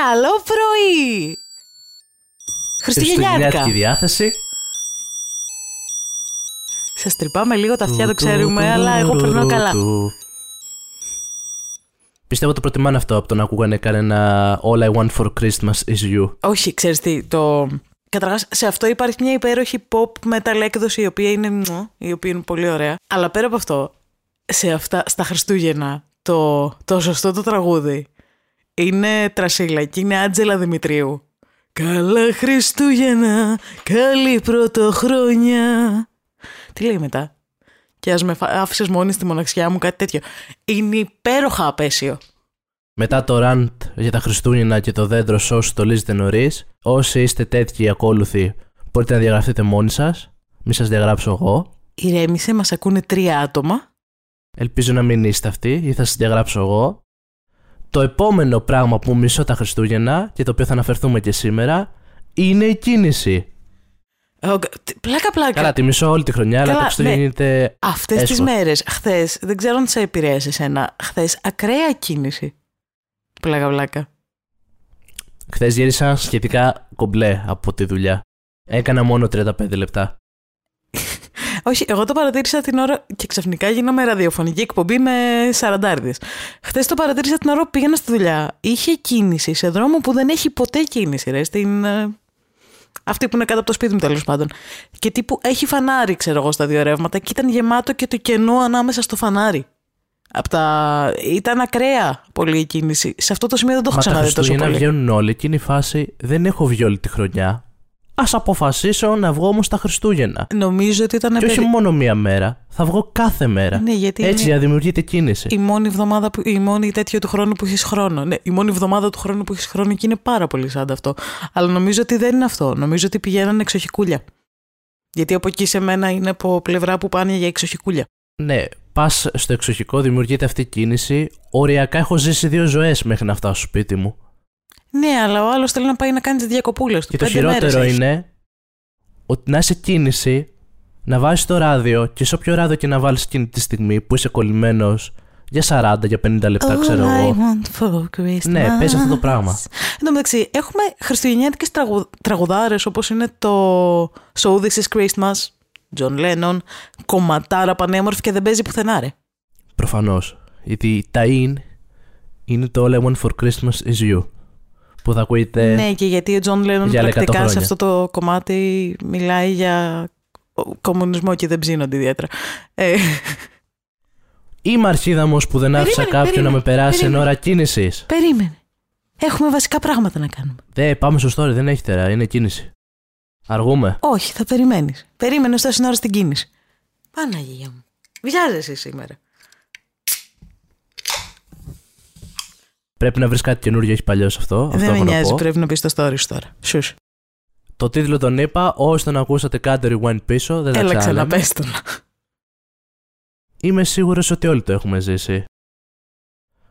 καλό πρωί! Χριστουγεννιάτικη Χριστουγεννιάτικα. διάθεση. Σας τρυπάμε λίγο τα αυτιά, το ξέρουμε, αλλά εγώ περνάω καλά. Πιστεύω το προτιμάνε αυτό από το να ακούγανε κανένα All I want for Christmas is you. Όχι, ξέρεις τι, το... Καταρχάς, σε αυτό υπάρχει μια υπέροχη pop metal έκδοση η οποία είναι, μμμ, η οποία είναι πολύ ωραία. Αλλά πέρα από αυτό, σε αυτά, στα Χριστούγεννα, το, το σωστό το τραγούδι είναι τρασίλα και είναι Άτζελα Δημητρίου. Καλά Χριστούγεννα, καλή πρωτοχρόνια. Τι λέει μετά; Και ας με φα- άφησες μόνη στη μοναξιά μου, κάτι τέτοιο. Είναι υπέροχα απέσιο. Μετά το rant για τα Χριστούγεννα και το δέντρο σε όσοι το λύζετε νωρίς, όσοι είστε τέτοιοι ακόλουθοι, μπορείτε να διαγραφείτε μόνοι σας. Μην σας διαγράψω εγώ. Ηρέμησε, μας ακούνε τρία άτομα. Ελπίζω να μην είστε αυτοί ή θα σας διαγράψω εγώ. Το επόμενο πράγμα που μισώ τα Χριστούγεννα και το οποίο θα αναφερθούμε και σήμερα είναι η κίνηση. Ω, τι- Πλάκα, πλάκα. Καλά, τη μισώ όλη τη χρονιά, αλλά Καλά, τα Χριστούγεννα ναι. γίνεται. Αυτές τις έσχος. μέρες, χθες, δεν ξέρω αν σε επηρέασε εσένα. Χθες, ακραία κίνηση. Πλάκα, πλάκα. Χθες γύρισα σχετικά κομπλέ από τη δουλειά. Έκανα μόνο 35 λεπτά. Όχι, εγώ το παρατήρησα την ώρα και ξαφνικά γίναμε ραδιοφωνική εκπομπή με σαραντάριδες. Χθες το παρατήρησα την ώρα που πήγαινα στη δουλειά. Είχε κίνηση σε δρόμο που δεν έχει ποτέ κίνηση, ρε. Στην. ε, Αυτή που είναι κάτω από το σπίτι μου, τέλος πάντων. Και τύπου έχει φανάρι, ξέρω εγώ, στα δύο ρεύματα και ήταν γεμάτο και το κενό ανάμεσα στο φανάρι. Απ τα... Ήταν ακραία πολύ η κίνηση. Σε αυτό το σημείο δεν το έχω Μα τα ξαναδεί τόσο Χριστούγεννα πολύ. βγαίνουν όλοι και είναι η φάση δεν έχω βγει όλη τη χρονιά. Α αποφασίσω να βγω όμως τα Χριστούγεννα. Νομίζω ότι ήταν Και όχι περί- μόνο μία μέρα. Θα βγω κάθε μέρα. Ναι, γιατί Έτσι είναι για να δημιουργείται κίνηση. η μόνη εβδομάδα που, η μόνη τέτοιο του χρόνου που έχεις χρόνο. Ναι, η μόνη εβδομάδα του χρόνου που έχεις χρόνο και είναι πάρα πολύ σαν αυτό. Αλλά νομίζω ότι δεν είναι αυτό. Νομίζω ότι πηγαίνανε εξοχικούλια. Γιατί από εκεί σε μένα είναι από πλευρά που πάνε για εξοχικούλια. Ναι, πας στο εξοχικό, δημιουργείται αυτή η κίνηση. Οριακά έχω ζήσει δύο ζωές μέχρι να φτάσω στο σπίτι μου. Ναι, αλλά ο άλλος θέλει να πάει να κάνει τις διακοπούλες του. Και το Πέντε χειρότερο μέρες έχεις. είναι ότι να είσαι κίνηση, να βάζεις το ράδιο και σε όποιο ράδιο και να βάλεις εκείνη τη στιγμή που είσαι κολλημένος για 40, για 50 λεπτά, ξέρω All I εγώ. want for Christmas. Ναι, παίζει αυτό το πράγμα. Εν τω μεταξύ, έχουμε χριστουγεννιάτικες τραγου... τραγουδάρες όπως είναι το So This Is Christmas, John Lennon, κομματάρα πανέμορφη και δεν παίζει πουθενά ρε. Προφανώς. Γιατί τα in είναι το All I want for Christmas is you. Που θα ακούγεται. Ναι, και γιατί ο John Lennon για άλλα 100 πρακτικά σε χρόνια. αυτό το κομμάτι μιλάει για κομμουνισμό και δεν ψήνονται ιδιαίτερα. Ε, Είμαι αρχίδαμο που δεν άφησα Περίμενε, κάποιον περίμενε, να με περάσει εν περίμενε. ώρα κίνησης. περίμενε. Έχουμε βασικά πράγματα να κάνουμε. Δε, πάμε στο story, δεν έχει τερά, είναι κίνηση. Αργούμε. Όχι, θα περιμένεις. Περίμενε ώστε ώρα στην κίνηση. Παναγία μου. Βιάζεσαι σήμερα. Πρέπει να βρεις κάτι καινούριο, έχει παλιό αυτό. αυτό δεν με έχω να νοιάζει, πω. πρέπει να πεις το story σου τώρα. Σους. Το τίτλο τον είπα, όσοι τον ακούσατε κάντε rewind πίσω, δεν θα Έλα ξαναλέμε. ξαναπες τον. Είμαι σίγουρος ότι όλοι το έχουμε ζήσει.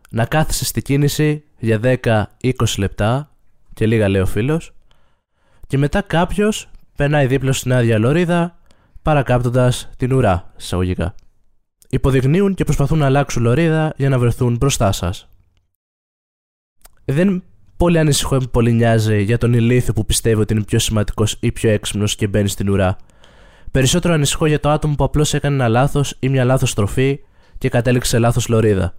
Να κάθεσαι στη κίνηση για 10-20 λεπτά και λίγα λέει ο φίλος και μετά κάποιος περνάει δίπλα στην άδεια λωρίδα παρακάπτοντας την ουρά, εισαγωγικά. Υποδεικνύουν και προσπαθούν να αλλάξουν λωρίδα για να βρεθούν μπροστά σας. Δεν πολύ ανησυχώ ή πολύ νοιάζει για τον ηλίθιο που πιστεύει ότι είναι πιο σημαντικός ή πιο έξυπνος και μπαίνει στην ουρά. Περισσότερο ανησυχώ για το άτομο που απλώς έκανε ένα λάθος ή μια λάθος στροφή και κατέληξε σε λάθος λωρίδα.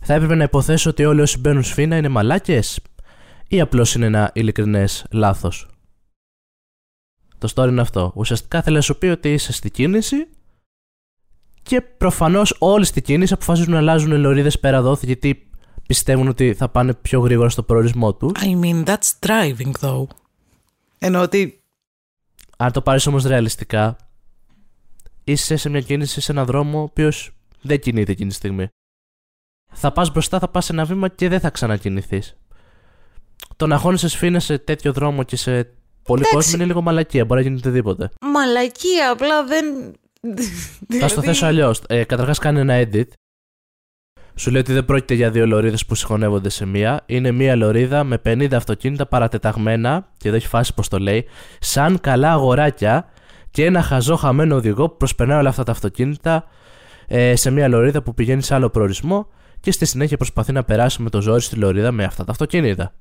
Θα έπρεπε να υποθέσω ότι όλοι όσοι μπαίνουν σφίνα είναι μαλάκες ή απλώς είναι ένα ειλικρινές λάθος. Το story είναι αυτό. Ουσιαστικά θέλει να σου πει ότι είσαι στη κίνηση και προφανώς όλοι στη κίνηση αποφασίζουν να αλλάζουν λωρίδες πέρα δόθη γιατί πιστεύουν ότι θα πάνε πιο γρήγορα στο προορισμό τους. I mean, that's driving though. Ενώ ότι Αν το πάρεις όμως ρεαλιστικά, είσαι σε μια κίνηση σε έναν δρόμο ο οποίος δεν κινείται εκείνη τη στιγμή. Θα πας μπροστά, θα πας ένα βήμα και δεν θα ξανακινηθείς. Το να χώνει σφίνα σε τέτοιο δρόμο και σε πολύ Εντάξει. κόσμο είναι λίγο μαλακία. Μπορεί να γίνει οτιδήποτε. μαλακία, απλά δεν... Θα στο θέσω αλλιώς. Ε, Καταρχάς, κάνει ένα edit. Σου λέει ότι δεν πρόκειται για δύο λωρίδες που συγχωνεύονται σε μία. Είναι μία λωρίδα με 50 αυτοκίνητα παρατεταγμένα, και εδώ έχει φάση πώ το λέει, σαν καλά αγοράκια και ένα χαζό χαμένο οδηγό που προσπερνάει όλα αυτά τα αυτοκίνητα ε, σε μία λωρίδα που πηγαίνει σε άλλο προορισμό και στη συνέχεια προσπαθεί να περάσει με το ζόρι στη Λωρίδα με αυτά τα αυτοκίνητα.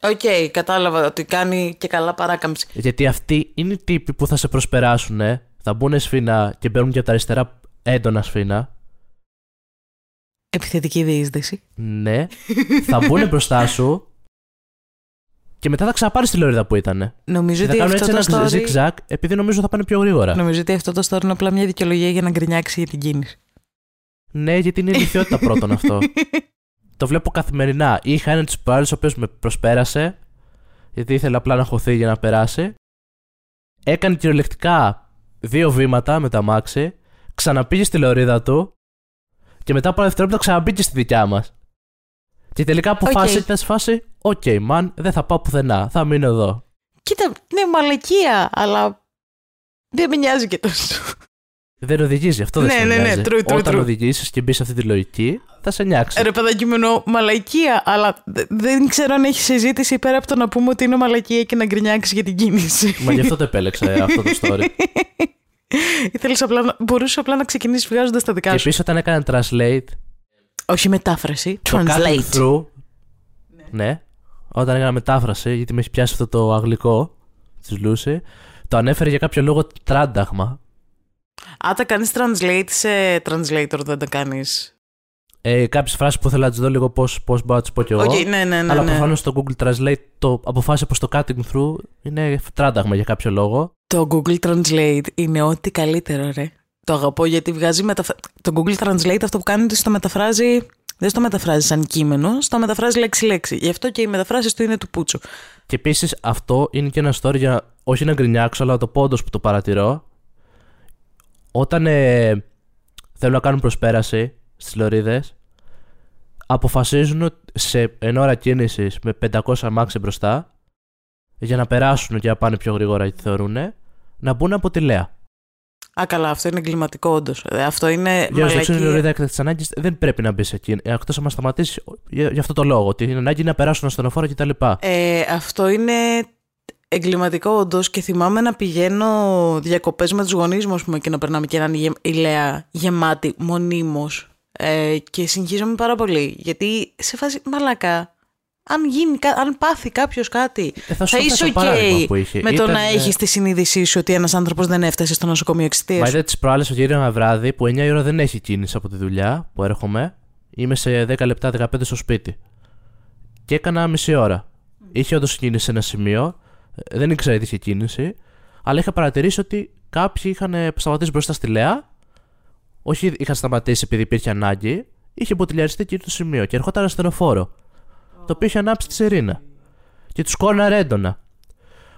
Οκ, κατάλαβα ότι κάνει και καλά παράκαμψη. Γιατί αυτοί είναι οι τύποι που θα σε προσπεράσουν, ε. Θα μπουν σφίνα και μπαίνουν και από τα αριστερά έντονα σφίνα. Επιθετική διείσδυση. Ναι, θα μπουν μπροστά σου και μετά θα ξαναπάρεις τη λωρίδα που ήταν. Νομίζω Και θα ότι κάνουν αυτό έτσι το ένα story... zigzag επειδή νομίζω θα πάνε πιο γρήγορα. Νομίζω ότι αυτό το story είναι απλά μια δικαιολογία για να γκρινιάξει για την κίνηση. Ναι, γιατί είναι ηλικιότητα πρώτον αυτό. το βλέπω καθημερινά. Είχα έναν της προάλλε ο οποίος με προσπέρασε, γιατί ήθελε απλά να χωθεί για να περάσει. Έκανε κυριολεκτικά δύο βήματα με τα μάξι, ξαναπήγες στη λωρίδα του και μετά από ένα δευτερόλεπτο ξαναμπήκες στη δικιά μας. Και τελικά αποφάσισε OK. okay. σε φάση: OK, man, δεν θα πάω πουθενά. Θα μείνω εδώ. Κοίτα, ναι, μαλακία, αλλά δεν με νοιάζει και τόσο. Δεν οδηγείς εσύ, αυτό δεν Ναι, σε ναι, ναι, νοιάζει. true, true, Όταν true. οδηγήσεις και μπεις σε αυτή τη λογική, θα σε νοιάξει. Ρε παιδάκι μου εννοώ μαλακία, αλλά δε- δεν ξέρω αν έχει συζήτηση πέρα από το να πούμε ότι είναι μαλακία και να γκρινιάξεις για την κίνηση. Μα γι' αυτό το επέλεξα ε, αυτό το story. Ήθελες απλά να, μπορούσες απλά να ξεκινήσεις βγάζοντας τα δικά και σου. επίσης όταν έκανα translate, Όχι μετάφραση, το translate. cutting through. Ναι. Όταν έκανα μετάφραση, γιατί με έχει πιάσει αυτό το αγγλικό της Λούση, το ανέφερε για κάποιο λόγο τράνταγμα. Α, τα κάνεις translate σε translator, δεν τα κάνεις. Ε, Κάποιες φράσεις που θέλω να τις δω λίγο πώς πώς μπορώ να τις πω κι εγώ. Οκ, ναι, ναι, ναι. αλλά ναι. προφανώς το Google Translate το αποφάσισε πως το cutting through είναι τράνταγμα για κάποιο λόγο. Το Google Translate είναι ό,τι καλύτερο, ρε. Το αγαπώ γιατί βγάζει μεταφρα... Το Google Translate αυτό που κάνει είναι στο μεταφράζει. Δεν στο μεταφράζει σαν κείμενο, στο μεταφράζει λέξη-λέξη. Γι' αυτό και οι μεταφράσεις του είναι του Πούτσου. Και επίσης αυτό είναι και ένα story για όχι να γκρινιάξω, αλλά το πόντος που το παρατηρώ. Όταν ε, θέλουν να κάνουν προσπέραση στις λωρίδες, αποφασίζουν ότι σε εν ώρα κίνησης με 500 αμάξι μπροστά, για να περάσουν και να πάνε πιο γρήγορα γιατί θεωρούν, να μπουν από τη Λέα. Α, καλά, αυτό είναι εγκληματικό, όντως. Αυτό είναι. Για να δείξουν η μαλακία. λωρίδα έκτακτη ανάγκης, δεν πρέπει να μπεις σε εκείνη. Εκτός αν μα σταματήσεις για, για αυτό το λόγο, ότι είναι ανάγκη να περάσουν ασθενοφόρα κτλ. Ε, αυτό είναι εγκληματικό όντως και θυμάμαι να πηγαίνω διακοπές με τους γονείς μου ας πούμε, και να περνάμε και έναν γε- ηλέα γεμάτη μονίμως. Ε, και συγχύζομαι πάρα πολύ. Γιατί σε φάση μαλακά, αν, γίνει, κα- αν πάθει κάποιος κάτι, Ε, θα σου θα πω είσαι το παράδειγμα οκ που είχε. με το Ήταν, να ε, έχεις τη συνείδησή σου ότι ένας άνθρωπος δεν έφτασε στο νοσοκομείο εξαιτίας Μα σου. είδα τις προάλλες ότι είναι ένα βράδυ που 9 η ώρα δεν έχει κίνηση από τη δουλειά που έρχομαι. Είμαι σε 10 λεπτά, 15 στο σπίτι. Και έκανα μισή ώρα. Είχε όντως κίνηση σε ένα σημείο. Ε, Δεν ήξερα ότι είχε κίνηση. Αλλά είχα παρατηρήσει ότι κάποιοι είχαν ε, σταματήσει μπροστά στη ΛΕΑ. Όχι είχαν σταματήσει επειδή υπήρχε ανάγκη. Είχε μποτιλιαριστεί εκείνο το σημείο και ερχόταν ένα στενοφόρο. Το οποίο είχε ανάψει τη σιρήνα. Και τους κόρναρε έντονα.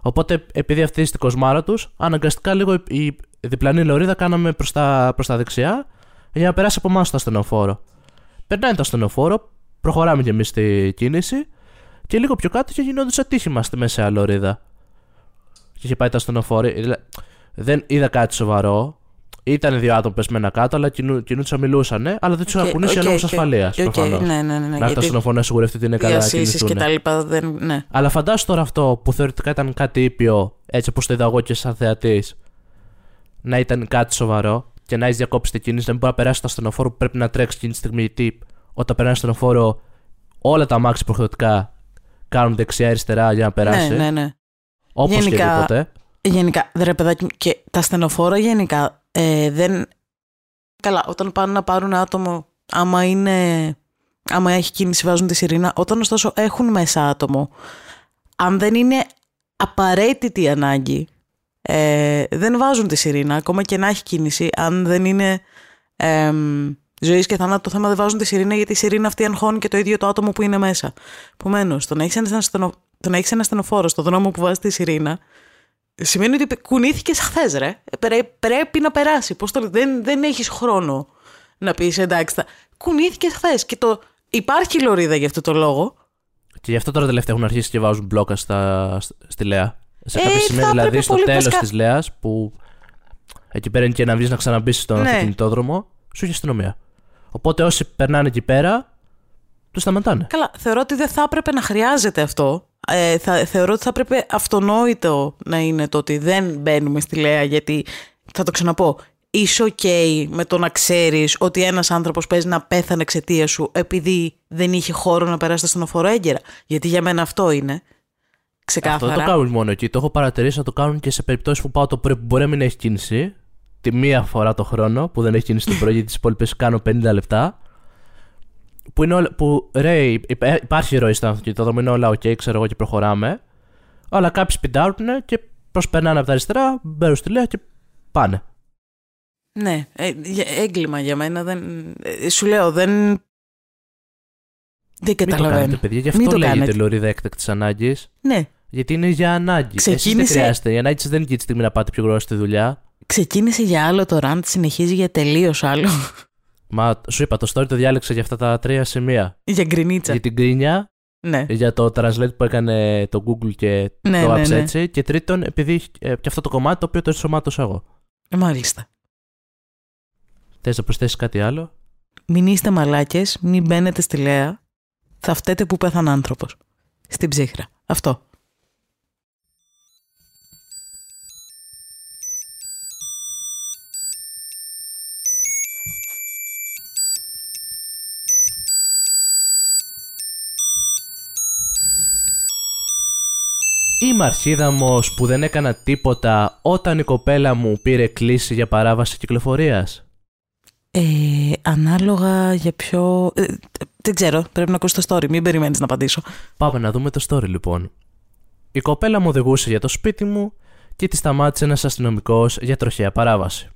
Οπότε, επειδή αυτή είναι στην κοσμάρα τους, αναγκαστικά λίγο η η διπλανή λωρίδα κάναμε προς τα, προς τα δεξιά για να περάσει από εμάς το ασθενοφόρο. Περνάει το ασθενοφόρο, προχωράμε κι εμείς στη κίνηση και λίγο πιο κάτω και γινόντουσαν ατύχημα στη μεσαία λωρίδα. Και είχε πάει το ασθενοφόρο. δηλα- Δεν είδα κάτι σοβαρό. Ήταν δύο άτομα πεσμένα κάτω, αλλά κινού, κινούντουσαν, μιλούσαν, αλλά δεν τους είχαν Οκ, κουνήσει OK, okay, OK. ασφαλείας. Οκ, προφανώς. ναι, ναι, ναι. ναι, Να έρθει το γιατί ασθενοφόρο να σιγουρευτεί ότι είναι καλά να διασύσεις κινηθούν. και τα λοιπά δεν. Ναι. Αλλά φαντάσου τώρα αυτό που θεωρητικά ήταν κάτι ήπιο, έτσι όπως το είδα εγώ και σαν θεατής, να ήταν κάτι σοβαρό και να έχεις διακόψει την κίνηση, να μην μπορεί να περάσει το ασθενοφόρο που πρέπει να τρέξει εκείνη τη στιγμή. Γιατί όταν περνάει στο ασθενοφόρο, όλα τα αμάξια υποχρεωτικά κάνουν δεξιά-αριστερά για να περάσει. ναι, ναι, ναι. Όπω Γενικά- και τίποτε. Γενικά, δε ρε παιδάκι μου, και τα στενοφόρα γενικά ε, δεν. Καλά, όταν πάνε να πάρουν άτομο, άμα είναι. Άμα έχει κίνηση, βάζουν τη σιρήνα. Όταν ωστόσο έχουν μέσα άτομο, αν δεν είναι απαραίτητη ανάγκη, ε, δεν βάζουν τη σιρήνα, ακόμα και να έχει κίνηση. Αν δεν είναι ε, ζωής και θανάτου το θέμα, δεν βάζουν τη σιρήνα, γιατί η σιρήνα αυτή αγχώνει και το ίδιο το άτομο που είναι μέσα. Επομένως, το να έχεις ένα, στενο... το να έχεις ένα στενοφόρο στο δρόμο που βάζεις τη σιρήνα, Σημαίνει ότι κουνήθηκες χθες, ρε. Ε, Πρέ- πρέπει να περάσει. Πώς το λέω, δεν, δεν έχεις χρόνο να πεις εντάξει. Θα... Κουνήθηκες χθες. Και το... υπάρχει λωρίδα για αυτό το λόγο. Και γι' αυτό τώρα τελευταία έχουν αρχίσει και βάζουν μπλόκα στα, στη Λέα. Σε Ε, κάποια θα σημεία δηλαδή έπρεπε στο πολύ τέλος βασικά- της Λέα που εκεί πέρα είναι και να βγει να ξαναμπείς στον Ναι. αυτοκινητόδρομο, σου έχει αστυνομία. Οπότε όσοι περνάνε εκεί πέρα, τους σταματάνε. Καλά, θεωρώ ότι δεν θα έπρεπε να χρειάζεται αυτό. Ε, θα, θεωρώ ότι θα έπρεπε αυτονόητο να είναι το ότι δεν μπαίνουμε στη Λέα γιατί, θα το ξαναπώ, είσαι ok με το να ξέρεις ότι ένας άνθρωπος παίζει να πέθανε εξαιτίας σου επειδή δεν είχε χώρο να περάσει το στενοφόρο έγκαιρα. Γιατί για μένα αυτό είναι. Ξεκάθαρα. Αυτό το κάνουν μόνο εκεί. Το έχω παρατηρήσει να το κάνουν και σε περιπτώσεις που πάω το πρωί που μπορεί να μην έχει κίνηση. Τη μία φορά το χρόνο που δεν έχει κίνηση το πρωί, γιατί τις υπόλοιπες κάνω 50 λεπτά. Που, είναι όλα, που ρε, υπάρχει ροή στο αυτοκινητόδρομο, είναι όλα OK, ξέρω εγώ και προχωράμε. Αλλά κάποιοι σπιντάρουν και προσπερνάνε από τα αριστερά, μπαίνουν στη λέα και πάνε. Ναι, ε, έγκλημα για μένα. Δεν, ε, σου λέω, δεν. Δεν καταλαβαίνω. Μην το κάνετε, παιδιά. Γι' αυτό λέγεται λωρίδα έκτακτη ανάγκης. Ναι. Γιατί είναι για ανάγκη. Ξεκίνησε... Εσείς δεν χρειάζεται. Η ανάγκη σας δεν είναι και τη στιγμή να πάτε πιο γρήγορα στη δουλειά. Ξεκίνησε για άλλο το ραντ, συνεχίζει για τελείως άλλο. Μα σου είπα, το story το διάλεξα για αυτά τα τρία σημεία. Για γκρινίτσα. Για την γκρίνια. Ναι. Για το translate που έκανε το Google και ναι, το ναι, Apps ναι, έτσι. Και τρίτον, επειδή ε, και αυτό το κομμάτι το οποίο το ενσωμάτωσα εγώ. Μάλιστα. Θες να προσθέσεις κάτι άλλο; Μην είστε μαλάκες, μην μπαίνετε στη Λέα. Θα φταίτε που πέθανε άνθρωπος. Στην ψύχρα. Αυτό. Είμαι αρχίδαμος που δεν έκανα τίποτα όταν η κοπέλα μου πήρε κλίση για παράβαση κυκλοφορίας; Ε, ανάλογα για ποιο. Ε, δεν ξέρω, πρέπει να ακούσει το story. Μην περιμένεις να απαντήσω. Πάμε να δούμε το story λοιπόν. Η κοπέλα μου οδηγούσε για το σπίτι μου και τη σταμάτησε ένας αστυνομικός για τροχαία παράβαση.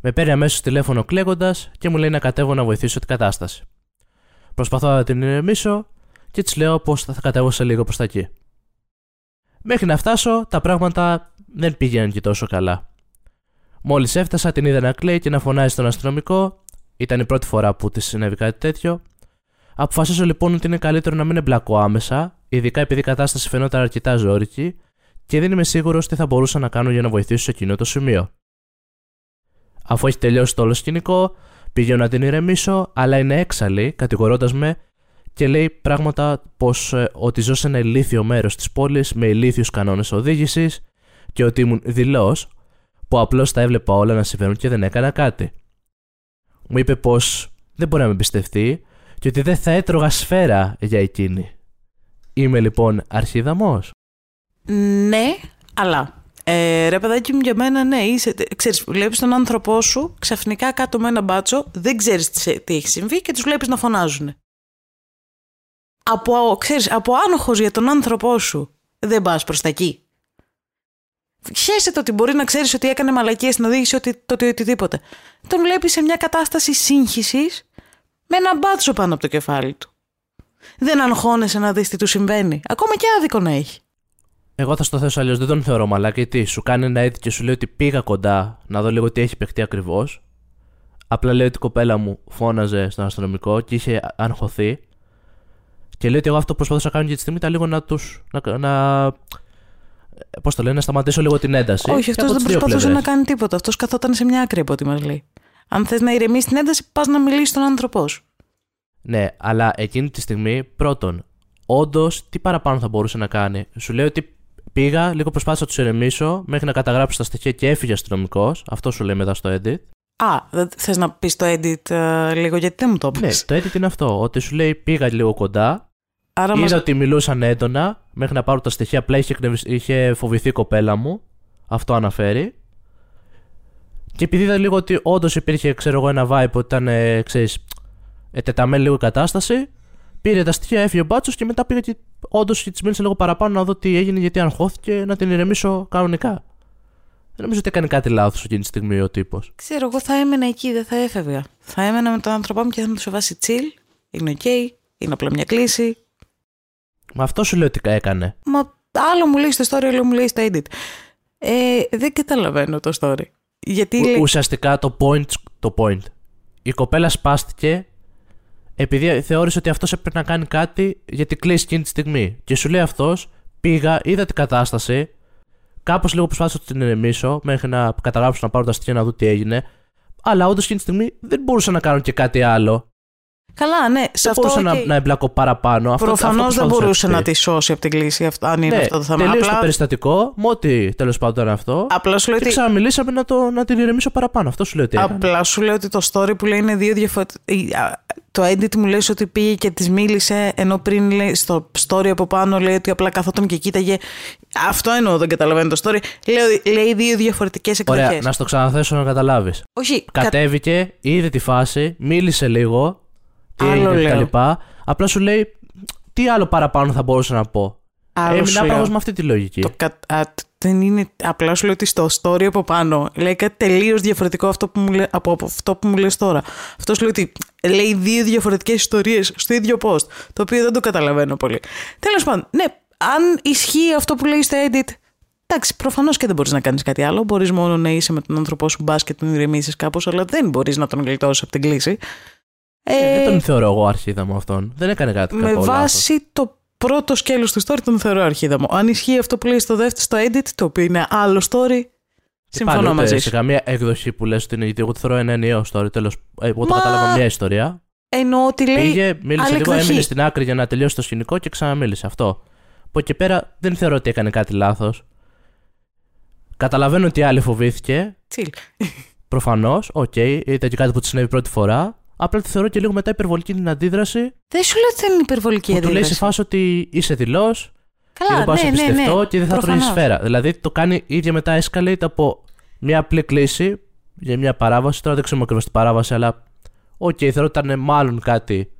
Με παίρνει αμέσως τηλέφωνο κλαίγοντας και μου λέει να κατέβω να βοηθήσω την κατάσταση. Προσπαθώ να την ηρεμήσω και της λέω πως θα κατέβω σε λίγο προς τα εκεί. Μέχρι να φτάσω, τα πράγματα δεν πήγαιναν και τόσο καλά. Μόλις έφτασα, την είδα να κλαίει και να φωνάζει στον αστυνομικό. Ήταν η πρώτη φορά που της συνέβη κάτι τέτοιο. Αποφασίζω λοιπόν ότι είναι καλύτερο να μην εμπλακώ άμεσα, ειδικά επειδή η κατάσταση φαινόταν αρκετά ζώρικη και δεν είμαι σίγουρος τι θα μπορούσα να κάνω για να βοηθήσω σε εκείνο το σημείο. Αφού έχει τελειώσει το όλο σκηνικό, πηγαίνω να την ηρεμήσω, αλλά είναι έξαλλη, κατηγορώντας με και λέει πράγματα πως ε, ότι ζω σε ένα ηλίθιο μέρος της πόλης με ηλίθιους κανόνες οδήγησης και ότι ήμουν δηλός, που απλώς τα έβλεπα όλα να συμβαίνουν και δεν έκανα κάτι. Μου είπε πως δεν μπορεί να με εμπιστευτεί και ότι δεν θα έτρωγα σφαίρα για εκείνη. Είμαι λοιπόν αρχίδαμος. Ναι, αλλά ε, ρε παιδάκι μου για μένα ναι, είσαι, ξέρεις, βλέπεις τον άνθρωπό σου ξαφνικά κάτω με ένα μπάτσο, δεν ξέρεις τι, έχει συμβεί και τους βλέπεις να φωνάζουν. Από, ξέρεις, από άνοχος για τον άνθρωπό σου δεν πας προς τα εκεί. Χαίρεσαι το ότι μπορεί να ξέρεις ότι έκανε μαλακίες στην οδήγηση ότι, το ότι οτιδήποτε. Τον βλέπεις σε μια κατάσταση σύγχυσης με ένα μπάτσο πάνω από το κεφάλι του. Δεν αγχώνεσαι να δεις τι του συμβαίνει. Ακόμα και άδικο να έχει. Εγώ θα στο θέσω αλλιώς. Δεν τον θεωρώ μαλακή. Τι, σου κάνει ένα έτσι και σου λέει ότι πήγα κοντά να δω λίγο τι έχει παιχτεί ακριβώς. Απλά λέει ότι η κοπέλα μου φώναζε στον αστυνομικό και είχε αγχωθεί. Και λέει ότι εγώ αυτό που προσπαθούσα να κάνω για τη στιγμή ήταν λίγο να τους. να, να Πώς το λένε, να σταματήσω λίγο την ένταση. Όχι, αυτός δεν προσπαθούσε να κάνει τίποτα. Αυτός καθόταν σε μια άκρη από ό,τι μας λέει. Αν θες να ηρεμήσει την ένταση, πας να μιλήσεις στον άνθρωπός σου. Ναι, αλλά εκείνη τη στιγμή, πρώτον, όντως τι παραπάνω θα μπορούσε να κάνει; Σου λέει ότι πήγα, λίγο προσπάθησα να τους ηρεμήσω μέχρι να καταγράψω τα στοιχεία και έφυγε αστυνομικός. Αυτό σου λέει μετά στο edit. Α, θες να πεις το edit uh, λίγο, γιατί δεν μου το πει. Ναι, το edit είναι αυτό. Ότι σου λέει πήγα λίγο κοντά, Άρα Είδα μας... ότι μιλούσαν έντονα μέχρι να πάρω τα στοιχεία. Απλά είχε, είχε φοβηθεί η κοπέλα μου. Αυτό αναφέρει. Και επειδή είδα λίγο ότι όντως υπήρχε ξέρω εγώ, ένα vibe ότι ήταν ε, ξέρεις, ετεταμένη λίγο η κατάσταση, πήρε τα στοιχεία, έφυγε ο μπάτσος και μετά πήγα και όντως της μίλησε λίγο παραπάνω να δω τι έγινε γιατί αγχώθηκε να την ηρεμήσω κανονικά. Δεν νομίζω ότι έκανε κάτι λάθος εκείνη τη στιγμή ο τύπος. Ξέρω, εγώ θα έμενα εκεί, δεν θα έφευγα. Θα έμενα με τον άνθρωπό μου και θα 'μουν σε φάση chill. Είναι οκ, είναι απλά μια κλήση. Μα αυτό σου λέω ότι έκανε. Μα άλλο μου λέει στο story, άλλο μου λέει στο edit. Ε, δεν καταλαβαίνω το story. Γιατί Ο, Ουσιαστικά το point, το point. Η κοπέλα σπάστηκε επειδή θεώρησε ότι αυτός έπρεπε να κάνει κάτι για την κλήση εκείνη τη στιγμή. Και σου λέει αυτός, πήγα, είδα την κατάσταση, κάπως λίγο προσπάθησα να την ηρεμήσω μέχρι να καταγράψω να πάρω τα στοιχεία να δω τι έγινε. Αλλά όντως εκείνη τη στιγμή δεν μπορούσα να κάνω και κάτι άλλο. Καλά, ναι, σε Δεν αυτό. μπορούσα να, οκ. να εμπλακώ παραπάνω. Αυτό, αυτό Προφανώς δεν προσπαθούσα μπορούσε πει. να τη σώσει από την κλήση, αυτό- αν είναι Ναι, αυτό το θέμα. τελείωσε το Απλά, περιστατικό, με ό,τι τέλος πάντων ήταν αυτό. απλά σου λέω Και ότι ξαναμιλήσαμε να, το, να την ηρεμήσω παραπάνω. Αυτό σου λέω ότι έκανε. Απλά σου λέω ότι το story που λέει είναι δύο διαφορετικά. Το edit μου λέει ότι πήγε και της μίλησε, ενώ πριν λέει, στο story από πάνω λέει ότι απλά καθόταν και κοίταγε. Αυτό εννοώ, δεν καταλαβαίνω το story. Λέει, λέει δύο διαφορετικές εκδοχές. Ωραία, να στο ξαναθέσω να καταλάβεις. Όχι, κα... Κατέβηκε, είδε τη φάση, μίλησε λίγο και Άλλο έγινε και λέω. τα λοιπά. Απλά σου λέει τι άλλο παραπάνω θα μπορούσα να πω. άλλο Έμεινα σου λέω. άπραγος με αυτή τη λογική. Το κα... α, τ- δεν είναι. Απλά σου λέω ότι στο story από πάνω λέει κάτι τελείως διαφορετικό αυτό που μου λέ... από, από αυτό που μου λες τώρα. Αυτό σου λέει ότι λέει δύο διαφορετικές ιστορίες στο ίδιο post. Το οποίο δεν το καταλαβαίνω πολύ. Τέλος πάντων, ναι, αν ισχύει αυτό που λέει στο edit. Εντάξει, προφανώς και δεν μπορείς να κάνεις κάτι άλλο. Μπορείς μόνο να είσαι με τον άνθρωπό σου μπας και τον ηρεμήσεις κάπως, αλλά δεν μπορείς να τον γλιτώσεις από την κλίση. Ε, δεν Ε, τον θεωρώ εγώ αρχίδα μου αυτόν. Δεν έκανε κάτι με κακό. λάθος. βάση το πρώτο σκέλος του story τον θεωρώ αρχίδα μου. Αν ισχύει αυτό που λέει στο δεύτερο, στο edit, το οποίο είναι άλλο story, Και συμφωνώ πάλι, ούτε μαζί Σε σου. καμία έκδοση που λες ότι είναι, γιατί εγώ το θεωρώ ένα ενιαίο story. Τέλος. Εγώ το Μα- κατάλαβα μια ιστορία. Εννοώ ότι λέει. Πήγε, μίλησε άλλη λίγο, εκδοχή. έμεινε στην άκρη για να τελειώσει το σκηνικό και ξαναμίλησε. Αυτό. Από εκεί και πέρα δεν θεωρώ ότι έκανε κάτι λάθος. Καταλαβαίνω ότι η άλλη φοβήθηκε. Chill. Προφανώς, οκ, ήταν και κάτι που τη συνέβη πρώτη φορά. Απλά τη θεωρώ και λίγο μετά υπερβολική την αντίδραση. Δεν σου λέω ότι δεν είναι υπερβολική που του λέει αντίδραση. σε φάση ότι είσαι δειλός και Καλά, δεν μπορώ να σε ναι, ναι, εμπιστευτώ ναι. και δεν θα Προφανώς. τρώει σφαίρα. Δηλαδή το κάνει η ίδια μετά escalate από μια απλή κλήση για μια παράβαση. Τώρα δεν ξέρουμε ακριβώς την παράβαση, αλλά οκ, θεωρώ ότι ήταν μάλλον κάτι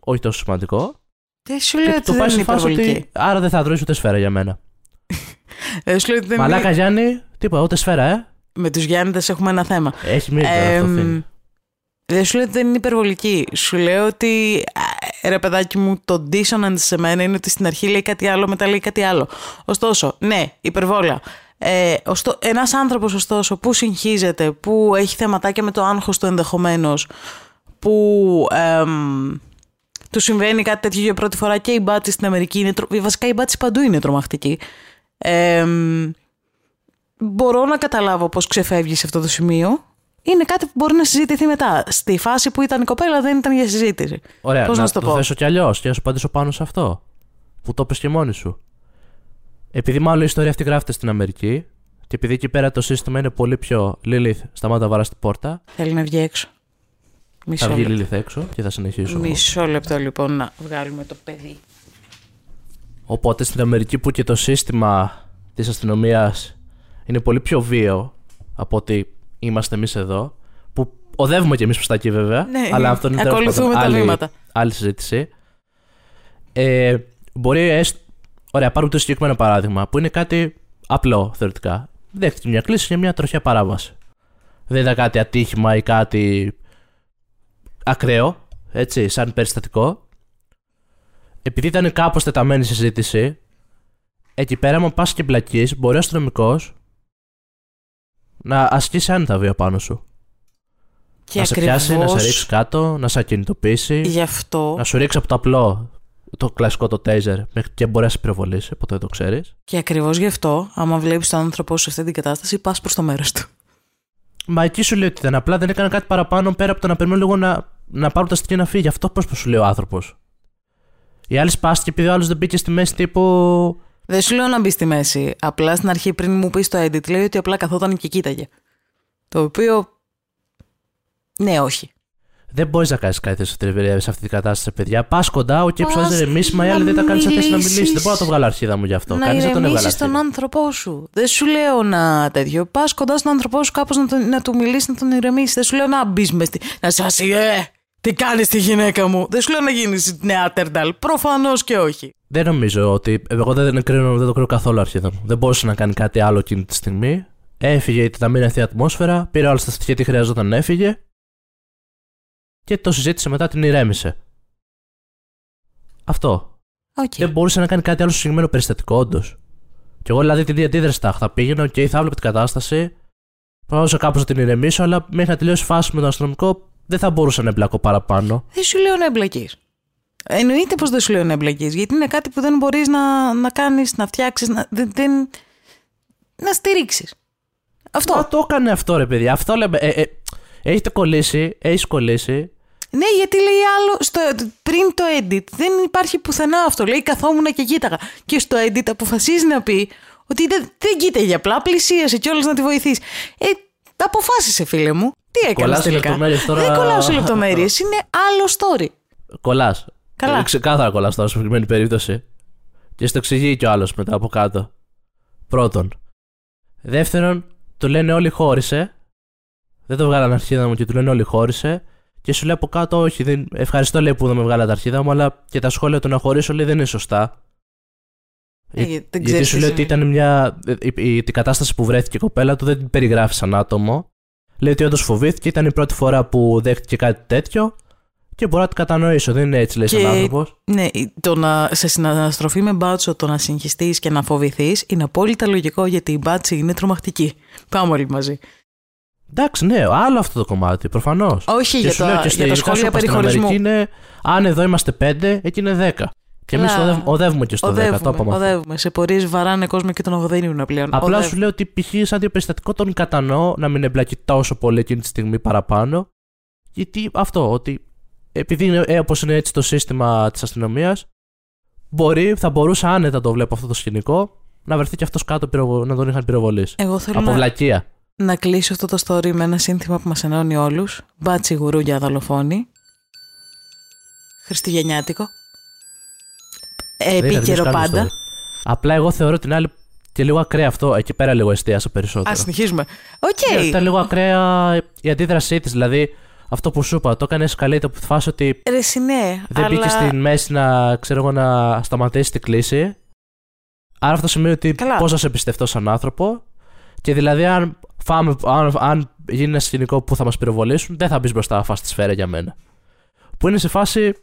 όχι τόσο σημαντικό. Δεν σου λέω Και ότι το δεν πάει είναι σε φάση υπερβολική. ότι άρα δεν θα τρώεις ούτε σφαίρα για μένα. Δεν σου λέω ότι δεν Μαλάκα είναι... Γιάννη, τίποτα, ούτε σφαίρα, ε. Με τους Γιάννηδε έχουμε ένα θέμα. Έχει μείνει τώρα Εμ, αυτό φίλε. Δεν σου λέω ότι δεν είναι υπερβολική. Σου λέω ότι α, ρε παιδάκι μου, το dissonance σε μένα είναι ότι στην αρχή λέει κάτι άλλο, μετά λέει κάτι άλλο. Ωστόσο, ναι, υπερβόλα. Ε, ωστό, ένας άνθρωπος ωστόσο που συγχύζεται, που έχει θεματάκια με το άγχος του ενδεχομένως, που εμ, του συμβαίνει κάτι τέτοιο για πρώτη φορά και η μπάτση στην Αμερική είναι, τρο- βασικά η μπάτση παντού είναι τρομακτική. Εμ, μπορώ να καταλάβω πώς ξεφεύγεις σε αυτό το σημείο. Είναι κάτι που μπορεί να συζητηθεί μετά. Στη φάση που ήταν η κοπέλα δεν ήταν για συζήτηση. Ωραία, πώς να, να σου το το πω; θέσω κι αλλιώς και να σου απαντήσω πάνω σε αυτό. Που το πες και μόνη σου. Επειδή μάλλον η ιστορία αυτή γράφεται στην Αμερική και επειδή εκεί πέρα το σύστημα είναι πολύ πιο Lilith, σταμάτα βαράς στην πόρτα. Θέλει να βγει έξω. Θα Μισό, βγει λεπτό. Lilith έξω και θα συνεχίσω. εγώ. Μισό λεπτό λοιπόν να βγάλουμε το παιδί. Οπότε στην Αμερική που και το σύστημα της αστυνομίας είναι πολύ πιο βίαιο από ότι είμαστε εμείς εδώ, που οδεύουμε κι εμείς προς τα εκεί βέβαια, Ναι, αλλά αυτό είναι τέλος ακολουθούμε πάντων τα άλλη, βήματα. άλλη συζήτηση. Ε, μπορεί έστω, ωραία, πάρουμε το συγκεκριμένο παράδειγμα, που είναι κάτι απλό θεωρητικά. Δέχτηκε μια κλίση για μια τροχιά παράβαση. Δεν ήταν κάτι ατύχημα ή κάτι ακραίο, έτσι, σαν περιστατικό επειδή ήταν κάπως τεταμένη η συζήτηση, εκεί πέρα, άμα πας και μπλακείς, μπορεί ο αστυνομικός να ασκήσει άνετα βία πάνω σου. Και να σε πιάσει, να σε ακριβώς ρίξεις κάτω, να σε ακινητοποιήσει, γι' αυτό, να σου ρίξει από το απλό το κλασικό το taser μέχρι και μπορείς να σε πυροβολήσει, ποτέ δεν το ξέρεις. και ακριβώς γι' αυτό, άμα βλέπεις τον άνθρωπό σου σε αυτή την κατάσταση, πας προς το μέρος του. Μα εκεί σου λέει ότι ήταν απλά δεν έκανα κάτι παραπάνω πέρα από το να περιμένω λίγο να, να πάρω τα στοιχεία να φύγει. Αυτό πώς σου λέει ο άνθρωπος. Η άλλη σπάστηκε επειδή ο άλλος δεν μπήκε στη μέση τύπου. Δεν σου λέω να μπεις στη μέση. Απλά στην αρχή πριν μου πεις το edit, λέει ότι απλά καθόταν και κοίταγε. Το οποίο. Ναι, όχι. Δεν μπορείς να κάνεις κάτι σε τριβερία σε αυτή την κατάσταση, παιδιά. Πας κοντά, ο και Πας ψάχνει ρεμίσιμα, οι να άλλοι δεν τα κάνεις σε θέση να μιλήσεις. μιλήσει. Δεν μπορώ να το βγάλω αρχίδα μου γι' αυτό. να Κανείς δεν τον έβγαλε. ηρεμήσεις τον αρχίδα. άνθρωπό σου. Δεν σου λέω να τέτοιο. Πας κοντά στον άνθρωπό σου κάπως να, τον- να του μιλήσεις, να τον ηρεμήσεις. Δεν σου λέω να μπεις μες στη. Να σα ε, τι κάνεις τη γυναίκα μου; Δεν σου λέω να γίνεις νέα τερντάλ. Προφανώς και όχι. Δεν νομίζω ότι. Εγώ δεν, κρίνω, δεν το κρίνω καθόλου αρχίδα μου. Δεν μπορούσε να κάνει κάτι άλλο εκείνη τη στιγμή. Έφυγε, ήταν μια ευθεία ατμόσφαιρα, πήρε όλα στα στοιχεία τι χρειαζόταν να έφυγε. Και το συζήτησε μετά, την ηρέμησε. Αυτό. Οκ. Δεν μπορούσε να κάνει κάτι άλλο στο συγκεκριμένο περιστατικό, όντως. Και εγώ δηλαδή την αντίδραση θα, θα πήγαινα και θα έβλεπα την κατάσταση. Προσπαθούσα κάπως να την ηρεμήσω, αλλά μέχρι να τελειώσει η φάση με τον αστυνομικό δεν θα μπορούσα να εμπλακώ παραπάνω. Δεν σου λέω να εμπλακείς. Εννοείται πως δεν σου λέω να εμπλακείς, γιατί είναι κάτι που δεν μπορείς να, να κάνεις, να φτιάξεις, να, δεν, δεν- να στηρίξεις. Αυτό. Μα το έκανε αυτό, ρε παιδιά. Αυτό λέμε. Ε, ε, έχετε κολλήσει, έχεις κολλήσει. Ναι, γιατί λέει άλλο. Στο, πριν το edit δεν υπάρχει πουθενά αυτό. Λέει καθόμουν και κοίταγα. Και στο edit αποφασίζει να πει ότι δεν, δεν κοίταγε απλά, πλησίασε κιόλας να τη βοηθήσει. Ε, αποφάσισε, φίλε μου. Τι έκανες Κολλάς σε τελικά; λεπτομέρειες τώρα. Δεν κολλάω σε λεπτομέρειες. Είναι άλλο story. Κολλάς. Καλά. Ξεκάθαρα κολλάς τώρα, στην συγκεκριμένη περίπτωση. Και στο εξηγεί κι ο άλλος μετά από κάτω. Πρώτον. Δεύτερον, του λένε όλοι χώρισε. Δεν το βγάλανε αρχίδα μου και του λένε όλοι χώρισε. Και σου λέει από κάτω, όχι, δεν... ευχαριστώ λέει που δεν με βγάλατε αρχίδα μου, αλλά και τα σχόλια του να χωρίσω λέει δεν είναι σωστά. Ε, Για- δεν Γιατί ξέρεις σου τι λέει ότι σημαίνει. ήταν μια. Η, η, η κατάσταση που βρέθηκε η κοπέλα του δεν την περιγράφει σαν άτομο. Λέει ότι όντως φοβήθηκε, ήταν η πρώτη φορά που δέχτηκε κάτι τέτοιο. Και μπορώ να την κατανοήσω, δεν είναι έτσι, λέει, σαν Και- άνθρωπος. Ναι, το να σε συναναστροφή με μπάτσο, το να συγχυστείς και να φοβηθείς είναι απόλυτα λογικό γιατί η μπάτση είναι τρομακτική. Πάμε όλοι μαζί. Εντάξει, ναι, άλλο αυτό το κομμάτι, προφανώς. Όχι για, σου λέω τα, και για τα ειδικά σχόλια σου είπα, στην περιχωρισμού. Αμερική είναι, αν εδώ είμαστε πέντε, εκεί είναι δέκα. Και εμείς Καλά. οδεύουμε, οδεύουμε και στο δέκα, το Οδεύουμε, είπαμε. αυτό. οδεύουμε. Σε πορείε βαράνε κόσμο και τον ογδένουν πλέον. Απλά Οδεύουμε. σου λέω ότι π.χ. σαν περιστατικό τον κατανοώ να μην εμπλακεί τόσο πολύ εκείνη τη στιγμή παραπάνω. Γιατί αυτό, ότι επειδή είναι ε, όπως είναι έτσι το σύστημα της αστυνομίας, μπορεί, θα μπορούσε άνετα το βλέπω αυτό το σκηνικό να βρεθεί και αυτός κάτω πυροβο- να τον είχαν πυροβολήσει. Εγώ θέλω Από να, βλακεία. να κλείσω αυτό το story με ένα σύνθημα που μας ενώνει όλους. Μπάτσι γουρούνια δολοφόνη. Χριστουγεννιάτικο. Δεν είχα Επίκαιρο τελειώσει καν το πάντα. story. Απλά εγώ θεωρώ την άλλη και λίγο ακραία αυτό. Εκεί πέρα λίγο εστίασα περισσότερο. Α συνεχίζουμε. Οκ. Ναι, Ήταν λίγο ακραία η αντίδρασή της. Δηλαδή, αυτό που σου είπα, το έκανες escalate από τη φάση ότι Ρε συ, ναι, δεν αλλά... μπήκες στη μέση να, ξέρω εγώ, να σταματήσεις την κλήση. Άρα αυτό σημαίνει ότι Καλά. πώς να σε εμπιστευτώ σαν άνθρωπο. Και δηλαδή, αν, φάμε, αν, αν γίνει ένα σκηνικό που θα μας πυροβολήσουν, δεν θα μπεις μπροστά να φας τη σφαίρα για μένα. Που είναι σε φάση,